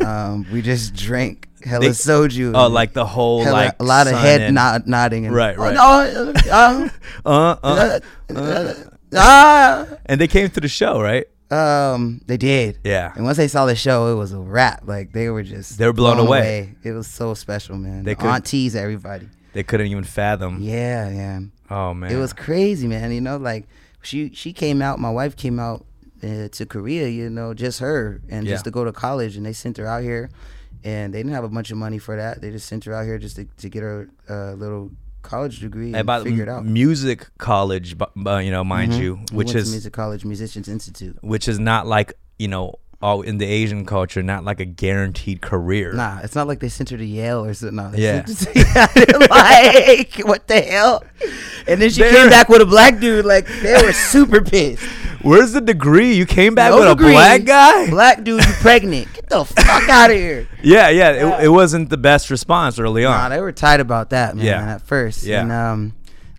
B: Um, we just drank hella
A: They-
B: soju.
A: Oh, like the whole
B: hella-
A: like
B: a lot of head nod, nodding. And,
A: Right,
B: "Oh,
A: right.
B: no, uh,
A: Uh,
B: uh,
A: uh,
B: uh, ah.
A: and they came to the show, right?
B: Um, they did.
A: Yeah.
B: And once they saw the show, it was a wrap. Like they were just
A: They were blown away.
B: It was so special, man.
A: They
B: the
A: could-
B: aunties, everybody.
A: They couldn't even fathom.
B: Yeah, yeah.
A: Oh man.
B: It was crazy, man. You know, like she she came out. My wife came out uh, to Korea. You know, just her and
A: Yeah.
B: just to go to college, and they sent her out here, and they didn't have a bunch of money for that. They just sent her out here just to, to get her uh, little college degree and
A: about
B: figure it out.
A: music college, bu- you know, mind
B: Mhm.
A: you, which is
B: music college, Musicians Institute.
A: which is not like you know all in the Asian culture, not like a guaranteed career.
B: Nah, it's not like they sent her to Yale or something. No,
A: Yeah.
B: like what the hell? And then she
A: They're-
B: came back with a black dude. Like they were super pissed.
A: Where's the degree? You came back
B: No
A: with
B: degree.
A: a black guy?
B: Black dude, you pregnant? Get the fuck out of here.
A: Yeah, yeah. It, it wasn't the best response early on.
B: Nah, they were tight about that, man.
A: Yeah.
B: At first,
A: Yeah.
B: And um,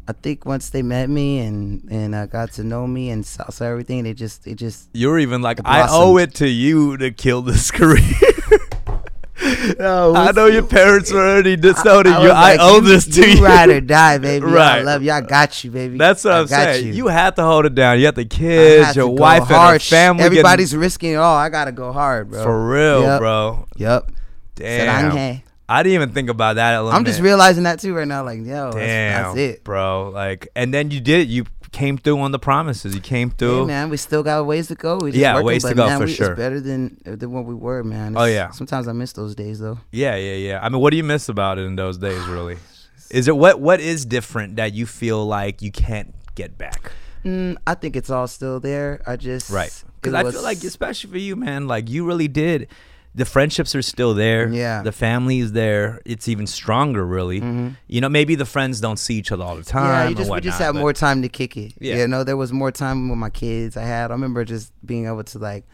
B: I think once they met me and and uh, got to know me and saw, saw everything, they just they just
A: you were even like,
B: It
A: I owe it to you to kill this career.
B: no,
A: I know your parents were already disowning you.
B: was
A: I
B: like,
A: owe
B: you-
A: this to you.
B: ride or die, baby.
A: right.
B: I love you. I got you, baby.
A: That's what
B: I
A: I'm
B: got
A: saying. You.
B: You.
A: had to hold it down. You had the kids, your wife, and family. getting-
B: Everybody's risking it all. I gotta go hard, bro.
A: for real,
B: Yep.
A: bro.
B: Yep.
A: Damn. I didn't even think about that element.
B: I'm just realizing that too right now. Like, yo,
A: Damn,
B: that's it.
A: bro. Like, and then you did. You came through on the promises. You came
B: Hey,
A: through.
B: man, we still got ways to go. We just
A: Yeah,
B: working,
A: ways to go,
B: man,
A: for
B: we,
A: sure.
B: It's better than than what we were, man.
A: Oh, yeah.
B: Sometimes I miss those days though.
A: Yeah, yeah, yeah. I mean, what do you miss about it in those days, really? Is it what what is different that you feel like you can't get back?
B: Mm, I think it's all still there. I just
A: Right. Because I feel like, especially for you, man, like you really did. The friendships are still there.
B: Yeah.
A: The family is there. It's even stronger, really.
B: Mhm.
A: You know, maybe the friends don't see each other all the time.
B: Yeah, you just we just
A: whatnot,
B: had more time to kick it.
A: Yeah.
B: You know, there was more time with my kids. I had. I remember just being able to like,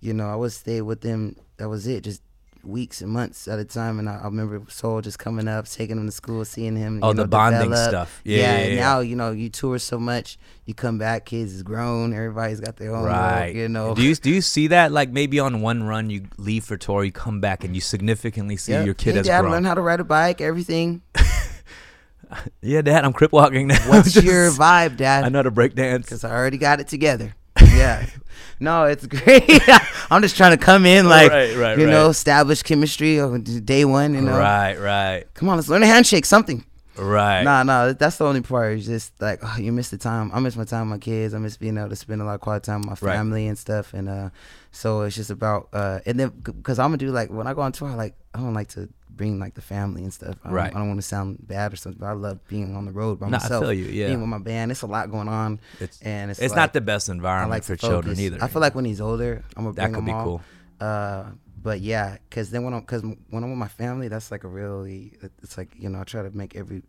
B: you know, I would stay with them. That was it. Just weeks and months at a time. And I, I remember Soul just coming up, taking him to school, seeing him.
A: Oh,
B: you know,
A: the bonding
B: develop.
A: stuff. Yeah, yeah,
B: and
A: yeah.
B: now you know you tour so much. You come back, kids is grown. Everybody's got their own.
A: Right.
B: you know.
A: Do you do you see that like maybe on one run you leave for tour, you come back and you significantly see
B: Yep.
A: your kid
B: hey,
A: has
B: Dad,
A: grown?
B: learn how to ride a bike. Everything.
A: yeah, Dad, I'm crip walking now.
B: What's
A: Just-
B: your vibe, Dad?
A: I know to break dance.
B: because I already got it together. Yeah. no, it's great. I'm just trying to come in like,
A: Right, right,
B: you know,
A: right.
B: establish chemistry on day one. You know,
A: Right, right,
B: come on, let's learn a handshake, something.
A: right.
B: Nah, nah, that's the only part. It's just like oh, you miss the time. I miss my time with my kids. I miss being able to spend a lot of quality time with my
A: Right.
B: family and stuff. And uh, so it's just about uh, and then because I'm gonna do like when I go on tour, like I don't like to bring like the family and stuff. I don't,
A: Right.
B: I don't want to sound bad or something, but I love being on the road by
A: I
B: myself.
A: feel you, yeah.
B: Being with my band, it's a lot going on.
A: It's
B: and it's
A: it's
B: like-
A: not the best
B: I
A: environment
B: like
A: for children either.
B: I feel like when he's older, I'm gonna bring
A: that could
B: him
A: be
B: all.
A: cool.
B: Uh, but yeah, because then when I'm because when I'm with my family, that's like a really it's like you know I try to make every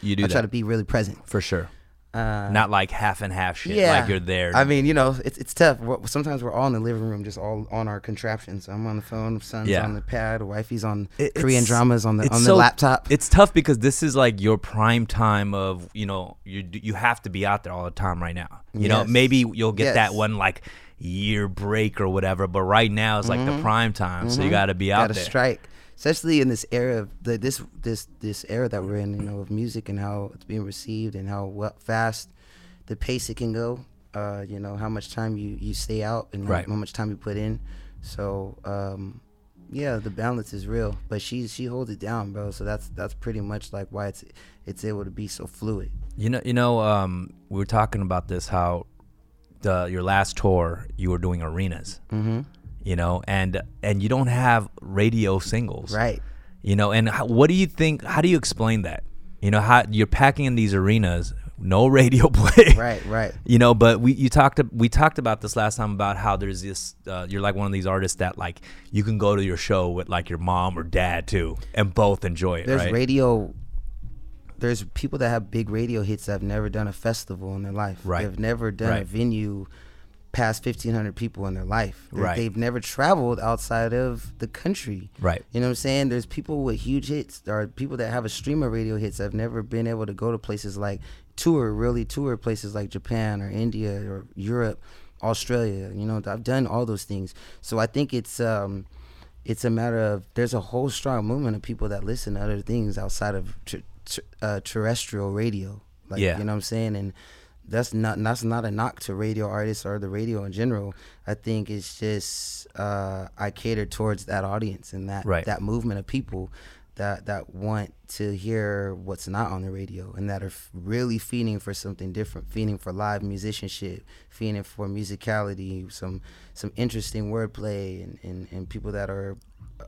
A: You do
B: I
A: that
B: try to be really present.
A: for sure.
B: Uh,
A: Not like half and half shit.
B: yeah,
A: Like you're there.
B: I mean, you know, it's it's tough. We're, sometimes we're all in the living room, just all on our contraptions. I'm on the phone, son's
A: Yeah.
B: on the pad, wifey's on
A: It-
B: Korean dramas on the on
A: so-
B: the laptop.
A: it's tough because this is like your prime time of you know you you have to be out there all the time right now. You know maybe you'll get that one like year break or whatever, but right now it's like the prime time, so you got to be out
B: got to
A: there.
B: Mm-hmm. strike, especially in this era of the, this this this era that we're in. You know, of music and how it's being received and how well, fast the pace it can go. Uh, you know, how much time you you stay out and
A: Right.
B: how much time you put in. So. um yeah, the balance is real, but she she holds it down, bro. So that's that's pretty much like why it's it's able to be so fluid.
A: You know, you know, um, we were talking about this how the your last tour you were doing arenas,
B: Mm-hmm.
A: You know, and and you don't have radio singles,
B: Right.
A: You know, and how, what do you think? How do you explain that? You know how you're packing in these arenas, no radio play.
B: Right, right.
A: You know, but we you talked we talked about this last time about how there's this uh, you're like one of these artists that like you can go to your show with like your mom or dad too and both enjoy it.
B: There's
A: right?
B: radio. There's people that have big radio hits that have never done a festival in their life.
A: Right.
B: They've never done a venue past 1,500 people in their life.
A: Right.
B: They've never traveled outside of the country.
A: Right.
B: You know what I'm saying? There's people with huge hits. There are people that have a stream of radio hits that have never been able to go to places like tour, really tour places like Japan or India or Europe, Australia. You know, I've done all those things. So I think it's um, it's a matter of there's a whole strong movement of people that listen to other things outside of tr- tr- uh, terrestrial radio. Like,
A: Yeah.
B: you know what I'm saying? And that's not that's not a knock to radio artists or the radio in general. I think it's just uh, I cater towards that audience and that
A: Right.
B: that movement of people that that want to hear what's not on the radio and that are f- really feeding for something different, feeding for live musicianship, feeding for musicality, some some interesting wordplay, and, and, and people that are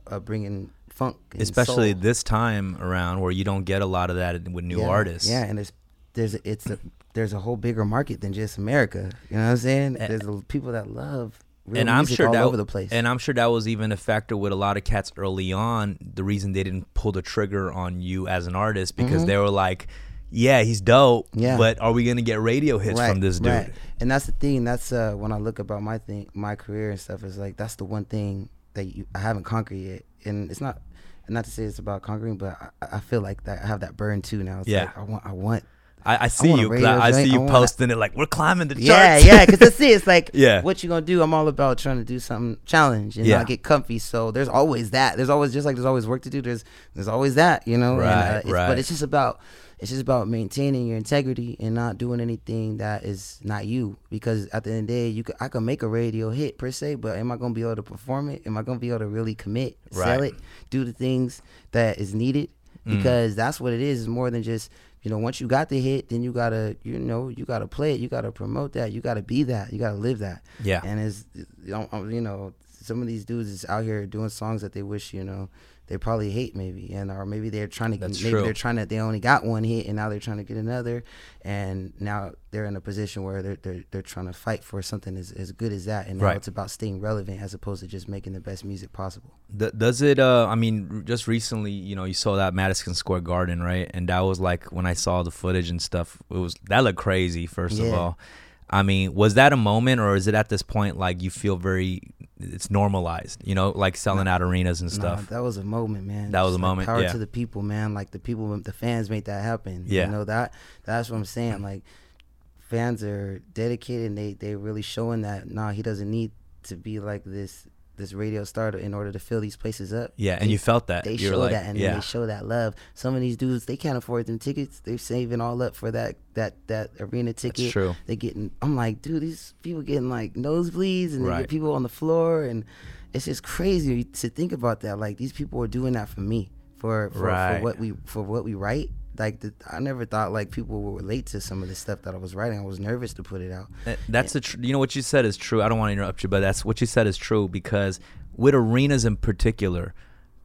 B: uh, bringing funk,
A: Especially
B: soul.
A: this time around where you don't get a lot of that with new
B: yeah,
A: artists.
B: Yeah, and there's there's it's a there's a whole bigger market than just America. You know what I'm saying? There's a, people that love real
A: and I'm sure
B: all
A: that
B: over the place.
A: and I'm sure that was even a factor with a lot of cats early on. The reason they didn't pull the trigger on you as an artist because they were like, "Yeah, he's dope,
B: Mm-hmm. Yeah.
A: but are we gonna get radio hits from this dude?"
B: Right. And that's the thing. That's uh, when I look about my thing, my career and stuff. Is like that's the one thing that you, I haven't conquered yet. And it's not, not to say it's about conquering, but I, I feel like that I have that burn too now. It's
A: Yeah.
B: like I want, I want.
A: I, I see
B: a
A: you. I, I see
B: I
A: you posting it like we're climbing the charts.
B: Yeah, yeah. Because that's it. It's like,
A: Yeah.
B: what you gonna do? I'm all about trying to do something challenge and
A: Yeah.
B: not get comfy. So there's always that. There's always just like there's always work to do. There's there's always that. You know. And,
A: Right,
B: it's,
A: right.
B: But it's just about it's just about maintaining your integrity and not doing anything that is not you. Because at the end of the day, you could, I can make a radio hit per se, but am I gonna be able to perform it? Am I gonna be able to really commit, sell
A: Right.
B: it, do the things that is needed?
A: Mm.
B: Because that's what it is. It's more than just you know once you got the hit, then you gotta you know you gotta play it, you gotta promote that, you gotta be that, you gotta live that.
A: Yeah.
B: And it's you know, you know some of these dudes is out here doing songs that they wish you know they probably hate maybe and or maybe they're trying to
A: That's
B: maybe
A: true.
B: they're trying to they only got one hit and now they're trying to get another and now they're in a position where they're they're, they're trying to fight for something as, as good as that and now
A: Right.
B: it's about staying relevant as opposed to just making the best music possible
A: Th- does it? Uh, I mean, just recently, you know, you saw that Madison Square Garden, right? And that was like when I saw the footage and stuff. It was that looked crazy. First of all, I mean, was that a moment, or is it at this point like you feel very? It's normalized, you know, like selling out arenas and
B: Nah,
A: stuff.
B: that was a moment, man.
A: That was
B: Just
A: a
B: like
A: moment,
B: Power
A: yeah.
B: to the people, man. Like the people, the fans made that happen.
A: Yeah.
B: you know that. That's what I'm saying. Like fans are dedicated, and they they really showing that. Nah, he doesn't need to be like this this radio star to- in order to fill these places up.
A: Yeah, and
B: They-
A: you felt that.
B: They
A: You're
B: show
A: like,
B: that, and then
A: yeah,
B: they show that love. Some of these dudes, they can't afford them tickets. They're saving all up for that that that arena ticket.
A: true.
B: They getting. I'm like, dude, these people getting like nosebleeds, and they
A: Right.
B: get people on the floor, and it's just crazy to think about that. Like these people are doing that for me, for for,
A: Right.
B: for what we for what we write. Like the, I never thought like people would relate to some of the stuff that I was writing. I was nervous to put it out.
A: That's the tr- you know what you said is true. I don't want to interrupt you, but that's what you said is true because with arenas in particular,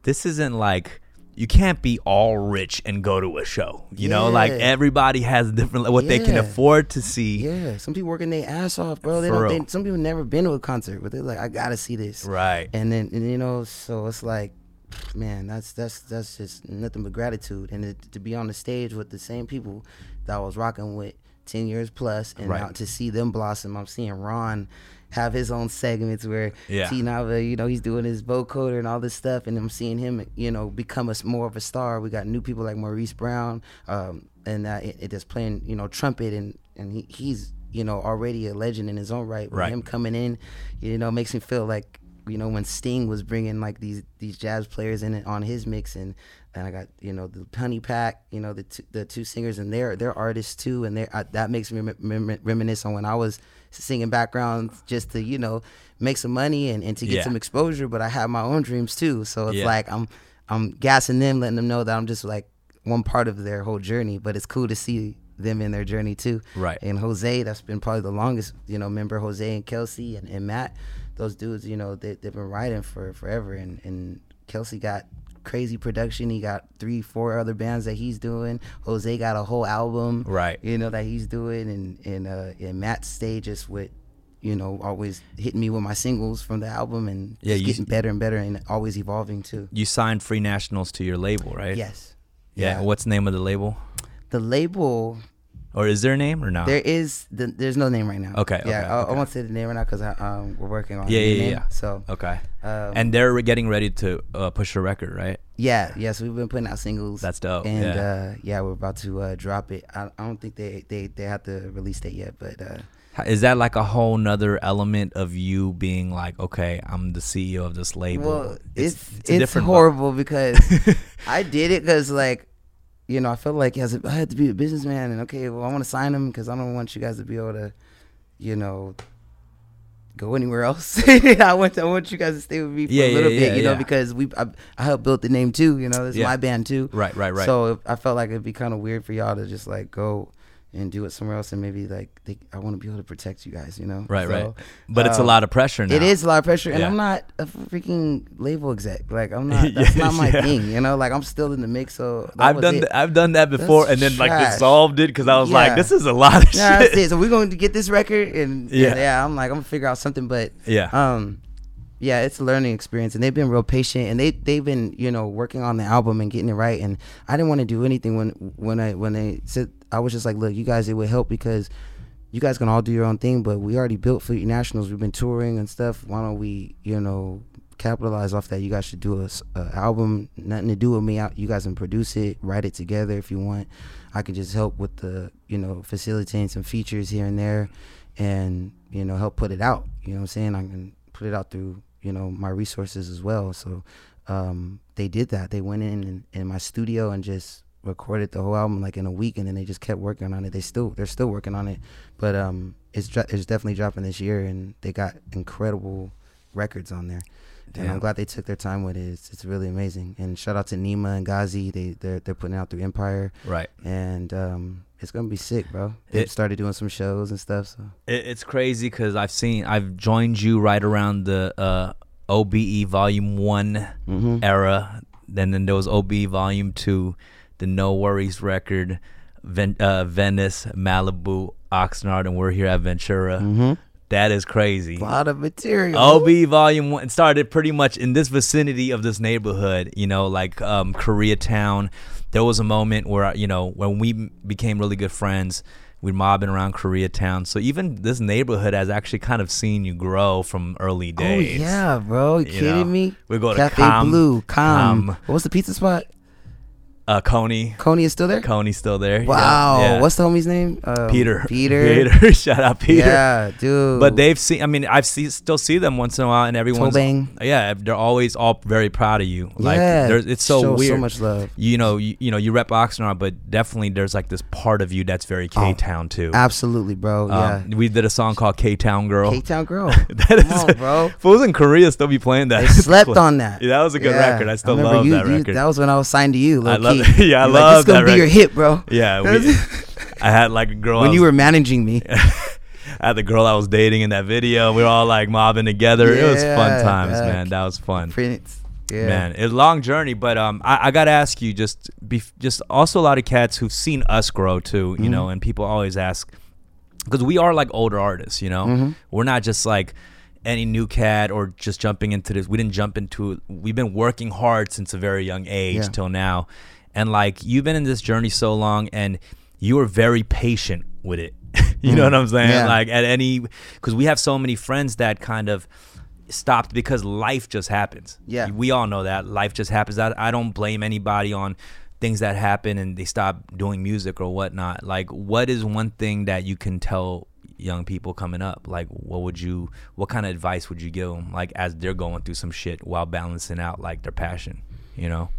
A: this isn't like you can't be all rich and go to a show. You know, like everybody has different what they can afford to see.
B: Yeah, some people working their ass off, bro. They
A: For
B: don't. They, some people never been to a concert, but they're like, I gotta see this.
A: Right.
B: and then and, you know so it's like man that's that's that's just nothing but gratitude and it, to be on the stage with the same people that I was rocking with 10 years plus and
A: Right.
B: now to see them blossom i'm seeing ron have his own segments where
A: Yeah.
B: T Nava, you know, he's doing his vocoder and all this stuff, and I'm seeing him, you know, become a more of a star. We got new people like Maurice Brown, um, and uh, it, it just playing, you know, trumpet, and and he, he's, you know, already a legend in his own right.
A: Right.
B: Him coming in, you know, makes me feel like you know when Sting was bringing like these these jazz players in it on his mix and and I got you know the Honey Pack you know the two, the two singers and they're they're artists too and they that makes me rem- rem- reminisce on when I was singing background just to you know make some money and, and to get
A: Yeah.
B: some exposure but I have my own dreams too so it's
A: Yeah.
B: like I'm I'm gassing them letting them know that I'm just like one part of their whole journey but it's cool to see them in their journey too
A: Right.
B: and Jose, that's been probably the longest, you know, member Jose and Kelsey and, and Matt. Those dudes, you know, they, they've been writing for forever. And, and Kelsey got crazy production. He got three, four other bands that he's doing. Jose got a whole album,
A: Right.
B: You know that he's doing, and and uh, and Matt stayed just with, you know, always hitting me with my singles from the album and
A: Yeah, you-
B: getting better and better and always evolving too.
A: You signed Free Nationals to your label, right?
B: Yes.
A: Yeah. What's the name of the label?
B: The label
A: Or is there a name or no?
B: There is the, there's no name right now.
A: Okay,
B: Yeah,
A: okay,
B: I, I won't say the name right now because um, we're working on
A: Yeah, yeah,
B: name.
A: yeah.
B: So
A: okay.
B: um,
A: and they're getting ready to uh, push a record, right?
B: yeah, yeah. So we've been putting out singles.
A: That's dope,
B: And
A: yeah.
B: uh, yeah, we're about to uh, drop it. I, I don't think they, they they have the release date yet, but uh,
A: Is that like a whole nother element of you being like, okay, I'm the CEO of this label?
B: well, it's it's,
A: different vi-
B: horrible because I did it because like. You know, I felt like as a, I had to be a businessman, and okay, well, I want to sign them because I don't want you guys to be able to, you know, go anywhere else. I want I want you guys to stay with me for
A: Yeah,
B: a little
A: yeah,
B: bit,
A: yeah,
B: you know, because we I, I helped build the name too. You know, it's my band too.
A: Right, right, right.
B: So I felt like it'd be kind of weird for y'all to just like go and do it somewhere else, and maybe like they, I want to be able to protect you guys, you know.
A: right,
B: So,
A: right. But it's a
B: um,
A: lot of pressure now.
B: It is a lot of pressure, and
A: Yeah.
B: I'm not a freaking label exec. Like I'm not. That's
A: Yeah,
B: not my
A: yeah.
B: thing. You know, like I'm still in the mix. So
A: I've done th- I've done that before, and then like
B: trash.
A: dissolved it because I was like, this is a lot of shit.
B: that's it. So we're going to get this record, and
A: Yeah.
B: yeah, yeah. I'm like, I'm gonna figure out something, but
A: Yeah.
B: um, yeah, it's a learning experience, and they've been real patient, and they they've been you know working on the album and getting it right, and I didn't want to do anything when when I when they said I was just like, look, you guys, it would help because you guys can all do your own thing, but we already built Free Nationals, we've been touring and stuff. Why don't we, you know, capitalize off that? You guys should do a, a album, nothing to do with me. You guys can produce it, write it together if you want. I can just help with the, you know, facilitating some features here and there, and you know, help put it out. You know what I'm saying? I can put it out through, you know, my resources as well. So um, they did that. They went in, in my studio and just recorded the whole album like in a week, and then they just kept working on it. They still they're still working on it, but um, it's it's definitely dropping this year, and they got incredible records on there. And I'm glad they took their time with it. It's, it's really amazing. And shout out to Nima and Ghazi. They they're they're putting out through Empire,
A: Right.
B: and um, it's gonna be sick, bro. They
A: It-
B: started doing some shows and stuff. So
A: It, it's crazy because I've seen I've joined you right around the uh, OBE Volume One
B: Mhm.
A: era. Then then there was OBE Volume Two, the No Worries record, Ven- uh, Venice, Malibu, Oxnard, and we're here at Ventura.
B: Mhm.
A: That is crazy.
B: a lot of material.
A: OB Volume One started pretty much in this vicinity of this neighborhood. You know, like um, Koreatown. There was a moment where you know when we became really good friends. We mobbing around Koreatown. So even this neighborhood has actually kind of seen you grow from early days.
B: Oh yeah, bro. You,
A: You
B: kidding
A: know,
B: me?
A: we go to
B: Cafe
A: Com-
B: Blue, Com.
A: Com.
B: was the pizza spot?
A: Uh, Coney.
B: Coney is still there.
A: Coney's still there.
B: Wow.
A: yeah.
B: What's the homie's name? Um,
A: Peter?
B: Peter.
A: Peter. Shout out Peter.
B: Yeah, dude.
A: But they've seen. I mean, I've see, still see them once in a while, and everyone's
B: Tobang.
A: yeah, they're always all very proud of you. Like,
B: yeah,
A: there's, it's so
B: show
A: weird.
B: So much love.
A: You know, you, you know, you rep Oxnard, but definitely there's like this part of you that's very K Town too.
B: Absolutely, bro.
A: Um,
B: Oh, yeah.
A: we did a song called K Town Girl.
B: K Town girl.
A: That
B: Come
A: is-
B: on, bro.
A: Fools in Korea still be playing that.
B: They slept on that.
A: Yeah, that was a good
B: Yeah.
A: record. I still
B: remember
A: love
B: you,
A: that
B: you-
A: record.
B: That was when I was signed to you.
A: I
B: Low
A: love- yeah, I
B: like,
A: love
B: This is gonna be your hit, bro.
A: yeah, we, I had like a girl.
B: When you were managing me.
A: I had the girl I was dating in that video. We were all like mobbing together. it was fun times, man. That was fun.
B: Prince. Yeah.
A: Man, it's a long journey, but um, I, I gotta ask you, just be, just also a lot of cats who've seen us grow too, you
B: Mm-hmm.
A: know, and people always ask because we are like older artists, you know,
B: Mm-hmm.
A: we're not just like any new cat or just jumping into this. We didn't jump into. We've been working hard since a very young age
B: Yeah.
A: till now, and like you've been in this journey so long, and you are very patient with it. you know what I'm saying?
B: Mm. Yeah.
A: Like at any, because we have so many friends that kind of stopped because life just happens.
B: Yeah.
A: We all know that life just happens. I, I don't blame anybody on things that happen and they stop doing music or whatnot. Like, what is one thing that you can tell young people coming up? Like, what would you, what kind of advice would you give them, like, as they're going through some shit while balancing out, like, their passion, you know?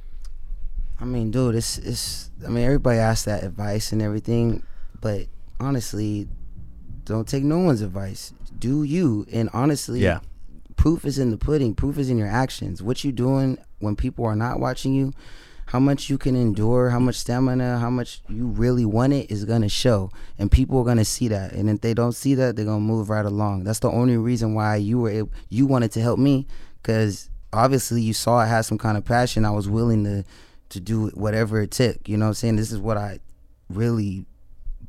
B: I mean, dude, it's it's. I mean, everybody asks that advice and everything, but honestly, don't take no one's advice. Do you? And honestly,
A: Yeah.
B: proof is in the pudding. Proof is in your actions. What you doing when people are not watching you, how much you can endure, how much stamina, how much you really want it is gonna show, and people are gonna see that. And if they don't see that, they're gonna move right along. That's the only reason why you were able, you wanted to help me, because obviously you saw I had some kind of passion. I was willing to to do whatever it took. You know what I'm saying? This is what I really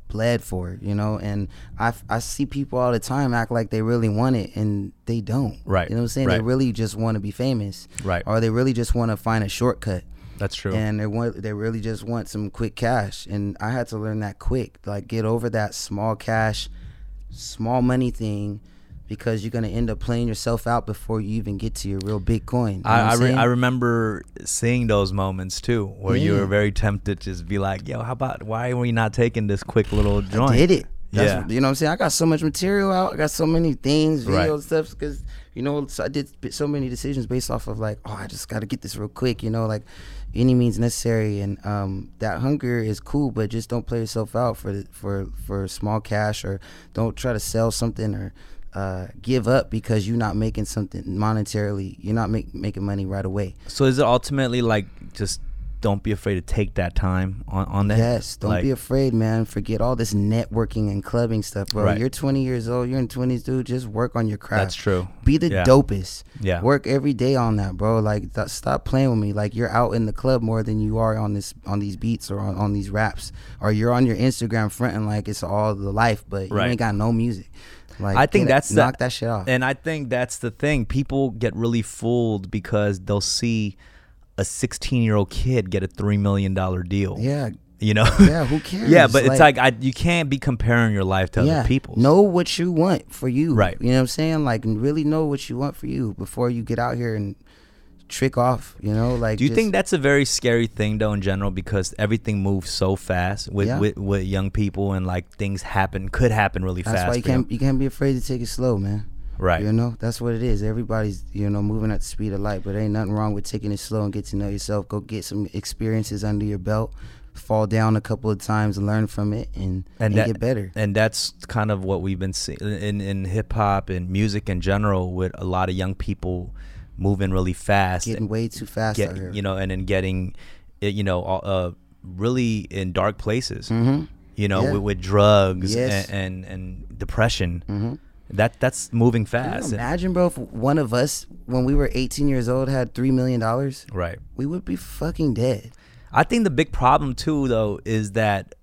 B: bled for, you know, and I, I see people all the time act like they really want it and they don't.
A: Right.
B: You know what I'm saying? They really just want to be famous.
A: Right.
B: Or they really just want to find a shortcut.
A: That's true.
B: And they want they really just want some quick cash. And I had to learn that quick. Like get over that small cash, small money thing because you're gonna end up playing yourself out before you even get to your real big coin. You know
A: I
B: I'm
A: re- I remember seeing those moments too, where you were very tempted to just be like, "Yo, how about why are we not taking this quick little joint?"
B: I did it. That's,
A: Yeah.
B: You know what I'm saying? I got so much material out. I got so many things,
A: Right.
B: videos, stuff. Because, you know, so I did so many decisions based off of like, oh, I just got to get this real quick, you know, like any means necessary. And um, that hunger is cool, but just don't play yourself out for, for, for small cash or don't try to sell something or uh, give up because you're not making something monetarily. You're not make, making money right away.
A: So is it ultimately like just don't be afraid to take that time on on that?
B: Yes, don't
A: Like,
B: be afraid, man. Forget all this networking and clubbing stuff, bro.
A: Right.
B: You're 20 years old. You're in 20s, dude. Just work on your craft.
A: That's true.
B: Be the
A: Yeah.
B: dopest.
A: Yeah.
B: Work every day on that, bro. Like, th- stop playing with me. Like, you're out in the club more than you are on this on these beats or on, on these raps, or you're on your Instagram fronting like it's all the life, but you ain't got no music. Like,
A: I think
B: get it-
A: that's the-
B: knock that shit off.
A: And I think that's the thing. People get really fooled because they'll see a 16 year old kid get a three million dollar deal.
B: yeah,
A: You know.
B: yeah. Who cares?
A: yeah, but it's like I, you can't be comparing your life to
B: yeah,
A: other people.
B: know what you want for you.
A: Right.
B: You know what I'm saying? Like, really know what you want for you before you get out here and trick off. You know, like.
A: Do you
B: just-
A: think that's a very scary thing though in general because everything moves so fast with,
B: Yeah.
A: with, with young people and like things happen could happen really
B: That's
A: fast.
B: why you can't you can't be afraid to take it slow, man.
A: Right.
B: You know, that's what it is. Everybody's, you know, moving at the speed of light, but ain't nothing wrong with taking it slow and get to know yourself. Go get some experiences under your belt, fall down a couple of times, learn from it, and, and,
A: that-
B: get better.
A: And that's kind of what we've been seeing in, in hip hop and music in general with a lot of young people moving really fast.
B: Getting way too fast out
A: get,
B: here.
A: you know, and then getting, uh, you know, uh, really in dark places.
B: mm-hmm.
A: You know,
B: Yeah.
A: with, with drugs
B: Yes.
A: and, and and depression.
B: Mm-hmm.
A: That that's moving fast.
B: imagine, bro, if one of us, when we were 18 years old, had $3 million,
A: right.
B: we would be fucking dead.
A: I think the big problem too, though, is that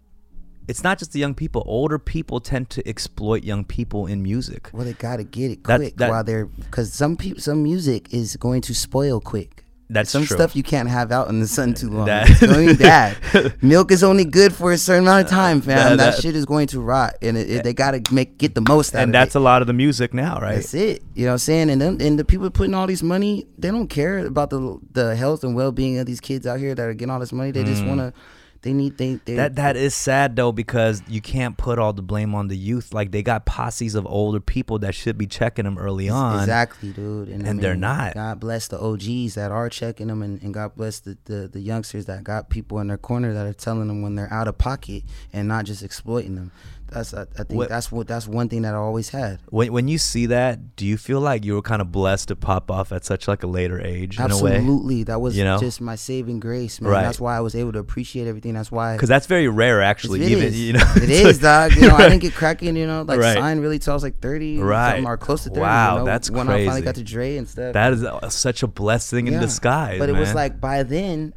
A: it's not just the young people. Older people tend to exploit young people in music.
B: Well, they got to get it quick
A: that-
B: while they're, because some people, some music is going to spoil quick.
A: That's
B: some
A: true.
B: stuff you can't have out in the sun too long.
A: That-
B: it's going bad. Milk is only good for a certain amount of time, uh, fam.
A: That-
B: That,
A: that-
B: shit is going to rot, and it, it- they got to make get the most out of it.
A: and that's
B: it.
A: a lot of the music now, right?
B: That's it. You know what I'm saying? And them, and the people putting all this money, they don't care about the the health and well being of these kids out here that are getting all this money. They just mm. want to. They need they, they.
A: That that is sad though because you can't put all the blame on the youth. Like they got posses of older people that should be checking them early on.
B: Exactly, dude. And, I
A: And they're not.
B: God bless the OGs that are checking them, and, and God bless the, the, the youngsters that got people in their corner that are telling them when they're out of pocket and not just exploiting them. That's I, I think
A: What-
B: that's what that's one thing that I always had.
A: When when you see that, do you feel like you were kind of blessed to pop off at such like a later age in?
B: Absolutely, that was
A: You know?
B: just my saving grace, man.
A: Right.
B: That's why I was able to appreciate everything. That's why
A: Because that's very rare, actually.
B: It
A: even
B: is.
A: you know, it's like-
B: dog. You know, I didn't get cracking. You know, like
A: Right.
B: signed really till I was like thirty,
A: Right.
B: something, or close to thirty.
A: Wow,
B: you know,
A: that's
B: when I finally got to Dre and stuff.
A: That is such a blessing in disguise.
B: But it was like by then,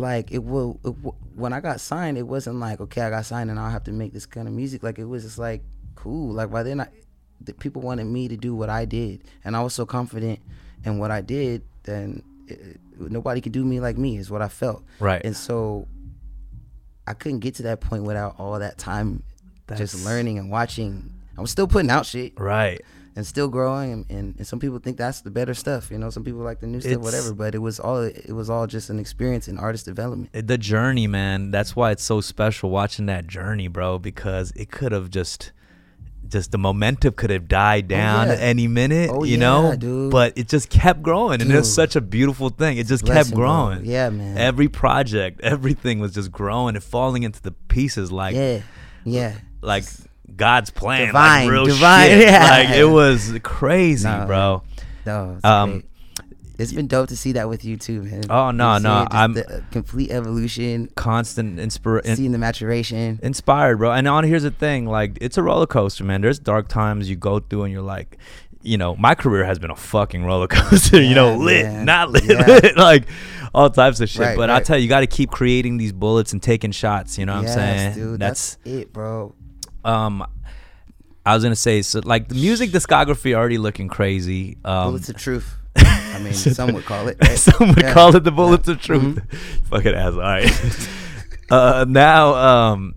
B: like it will. It, when I got signed, it wasn't like okay, I got signed and I have to make this kind of music. Like it was just like cool. Like by then, I, the people wanted me to do what I did, and I was so confident in what I did. Then it, nobody could do me like me. Is what I felt.
A: Right.
B: And so I couldn't get to that point without all that time
A: That's-
B: just learning and watching. I was still putting out shit
A: right.
B: And still growing and, and, and some people think that's the better stuff you know some people like the new stuff
A: It's-
B: whatever but it was all it was all just an experience in artist development
A: the journey, man. That's why it's so special watching that journey, bro. Because it could have just, just the momentum could have died oh, down
B: yeah.
A: any minute,
B: Oh,
A: you know.
B: dude.
A: But it just kept growing, and it's
B: Dude.
A: such a beautiful thing. It just kept
B: Blessing, bro.
A: growing.
B: Yeah, man.
A: Every project, everything was just growing and falling into the pieces like,
B: yeah yeah
A: like God's plan,
B: Divine,
A: like real
B: divine,
A: shit.
B: yeah.
A: Like it was crazy,
B: Nah,
A: bro.
B: no it's
A: Um,
B: great. it's been dope to see that with you too man
A: Oh, no,
B: see
A: no, I'm-
B: the, uh, complete evolution
A: Constant inspiration.
B: seeing the maturation
A: inspired, bro. And on here's the thing, like it's a roller coaster, man. There's dark times you go through and you're like you know, my career has been a fucking roller coaster. you know, lit,
B: man.
A: not lit,
B: Yeah.
A: lit, like all types of shit.
B: Right,
A: but I'll tell you, you got to keep creating these bullets and taking shots. You know what
B: yes,
A: I'm saying?
B: dude. That's, it, bro.
A: Um, I was gonna say, so like the music discography already looking crazy. Um,
B: Bullets of truth. I mean, some would call it. Right?
A: Some would
B: Yeah.
A: call it the bullets of truth.
B: Mhm.
A: Fucking ass. All right. uh, now, um,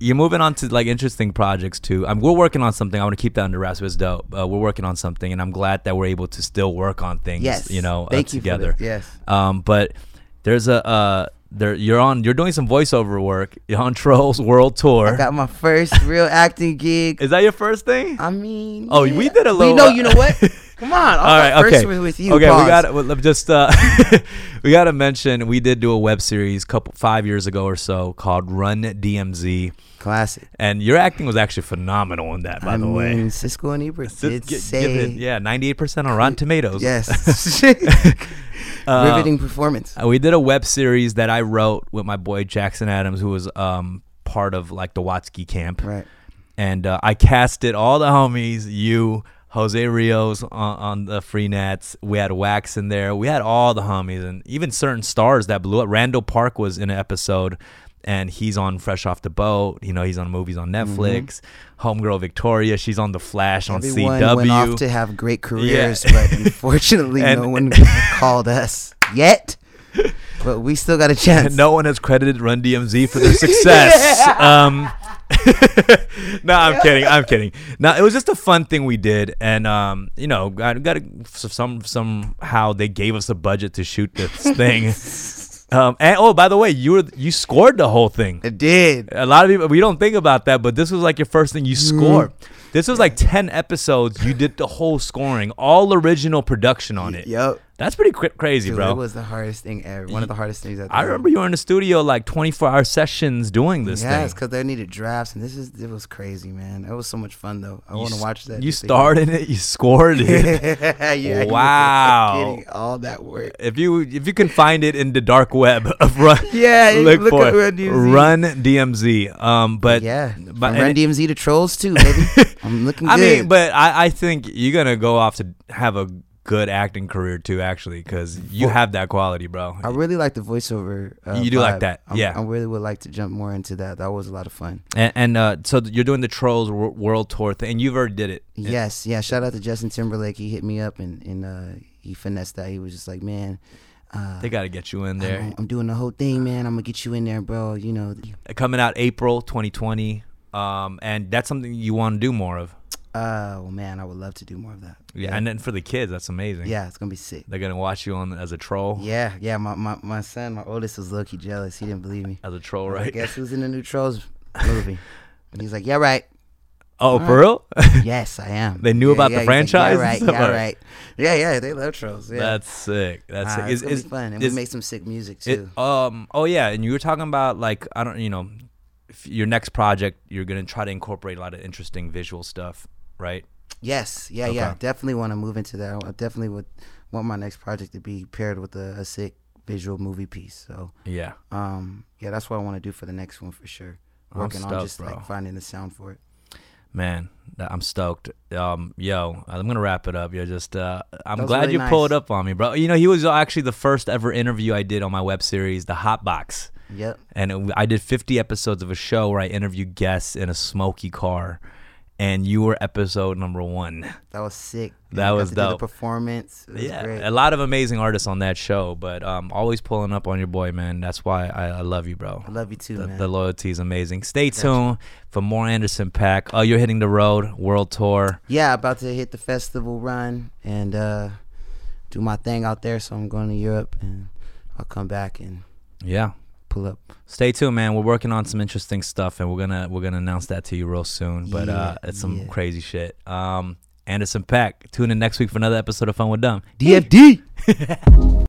A: you're moving on to like interesting projects too. Um, we're working on something. I want to keep that under wraps. It's dope. Uh, we're working on something, and I'm glad that we're able to still work on things.
B: Yes.
A: you know, uh,
B: Thank you
A: together.
B: Yes.
A: Um, but there's a uh, there you're on. You're doing some voiceover work. You're on Trolls World Tour.
B: I got my first real acting gig.
A: Is that your first thing?
B: I mean,
A: Oh, we did a little-
B: know. You know what? Come on.
A: All right,
B: first
A: okay.
B: with, you.
A: Okay,
B: Pause.
A: we got well, just uh, we got to mention we did do a web series couple five years ago or so called Run DMZ,
B: classic.
A: and your acting was actually phenomenal in that. By
B: I
A: the
B: mean,
A: way,
B: Siskel and Ebert did
A: gi-
B: say
A: it- yeah, ninety eight percent on Rotten Tomatoes.
B: yes.
A: Uh,
B: Riveting performance.
A: uh, we did a web series that I wrote with my boy Jackson Adams, who was um part of like the Watsky camp.
B: Right.
A: and uh, I casted all the homies, you, Jose Rios on, on the free nats. We had Wax in there. We had all the homies, and even certain stars that blew up. Randall Park was in an episode, and he's on Fresh Off the Boat. You know, he's on movies on Netflix. Homegirl Victoria, she's on The Flash on
B: Mm-hmm. Everyone
A: CW.
B: went off to have great careers,
A: Yeah.
B: but unfortunately,
A: And-
B: no one called us yet. But we still got a chance.
A: no one has credited Run DMZ for their success. um, no, I'm kidding. I'm kidding. No, it was just a fun thing we did, and um, you know, got got some somehow they gave us a budget to shoot this thing. um, and oh, by the way, you were you scored the whole thing.
B: It did.
A: A lot of people we don't think about that, but this was like your first thing you
B: Mm-hmm.
A: scored. This was like ten episodes. You did the whole scoring, all original production on it.
B: Yep.
A: That's pretty cra- crazy,
B: Dude,
A: bro.
B: it was the hardest thing ever. One of the hardest things
A: I remember you were in the studio like 24 hour sessions doing this
B: Yes, because they needed drafts, and this is it was crazy, man. It was so much fun though. I want to watch that.
A: You started it. You scored it.
B: yeah,
A: Wow.
B: getting all that work.
A: if you if you can find it in the dark web of Run,
B: Yeah,
A: look,
B: look
A: for.
B: Run DMZ.
A: Run DMZ. Um, but
B: yeah,
A: but
B: Run DMZ to trolls too, baby. I'm looking
A: I mean, but I, I think you're gonna go off to have a good acting career too, actually, because you have that quality, bro.
B: I really like the voiceover. Uh,
A: You do like
B: vibe.
A: that,
B: I'm-
A: yeah.
B: I really would like to jump more into that. That was a lot of fun.
A: and and uh, so you're doing the Trolls Wor- World Tour thing, and you've already did it.
B: Yes, yeah. Shout out to Justin Timberlake. He hit me up and and uh, he finessed that. He was just like, man. Uh,
A: They got to get you in there.
B: I'm, I'm doing the whole thing, man. I'm gonna get you in there, bro. You know,
A: Coming out April 2020. Um, and that's something you want to do more of.
B: Uh, well, man, I would love to do more of that.
A: Yeah, and then for the kids, that's amazing.
B: yeah, it's gonna be sick.
A: they're gonna watch you on as a troll.
B: Yeah, yeah. My, my, my son, my oldest, was low key jealous. He didn't believe me.
A: As a troll, right?
B: I was like,
A: right?
B: Guess who's in the new Trolls movie? And he's like, Yeah, right.
A: oh, for real?
B: Yes, I am.
A: They knew
B: Yeah,
A: about
B: yeah,
A: the
B: he's like,
A: franchise
B: yeah, right. Yeah, right. Yeah, yeah. They love Trolls. Yeah.
A: That's sick. That's
B: Ah,
A: sick.
B: it's
A: is-
B: be fun, and we make some sick music
A: it-
B: too.
A: um. Oh yeah, and you were talking about like I don't, you know, your next project, you're gonna try to incorporate a lot of interesting visual stuff, right?
B: yes, yeah, yeah. Definitely want to move into that. I definitely would want my next project to be paired with a, a sick visual movie piece. So,
A: Yeah.
B: um, yeah, that's what I want to do for the next one for sure. Working on
A: stoked,
B: just
A: bro.
B: like finding the sound for it.
A: Man, I'm stoked. Um, yo, I'm gonna wrap it up. You're just, uh, I'm glad
B: really
A: you
B: nice.
A: pulled up on me, bro. You know, he was actually the first ever interview I did on my web series, The Hot Box.
B: Yep.
A: and it, I did 50 episodes of a show where I interviewed guests in a smoky car, and you were episode number one.
B: That was sick.
A: That was
B: to do the
A: dope.
B: performance. Was
A: yeah,
B: great.
A: a lot of amazing artists on that show, but um, always pulling up on your boy, man. That's why I, I love you, bro.
B: I love you too,
A: The,
B: man.
A: the loyalty is amazing. Stay tuned for more Anderson .Paak. Oh, you're hitting the road, world tour.
B: yeah, about to hit the festival run and uh, do my thing out there. So I'm going to Europe and I'll come back and
A: Yeah,
B: pull up.
A: stay tuned, man. We're working on some interesting stuff, and we're gonna we're gonna announce that to you real soon. But uh, it's some
B: yeah.
A: crazy shit. Um, Anderson .Paak. Tune in next week for another episode of Fun with Dumb.
B: DFD.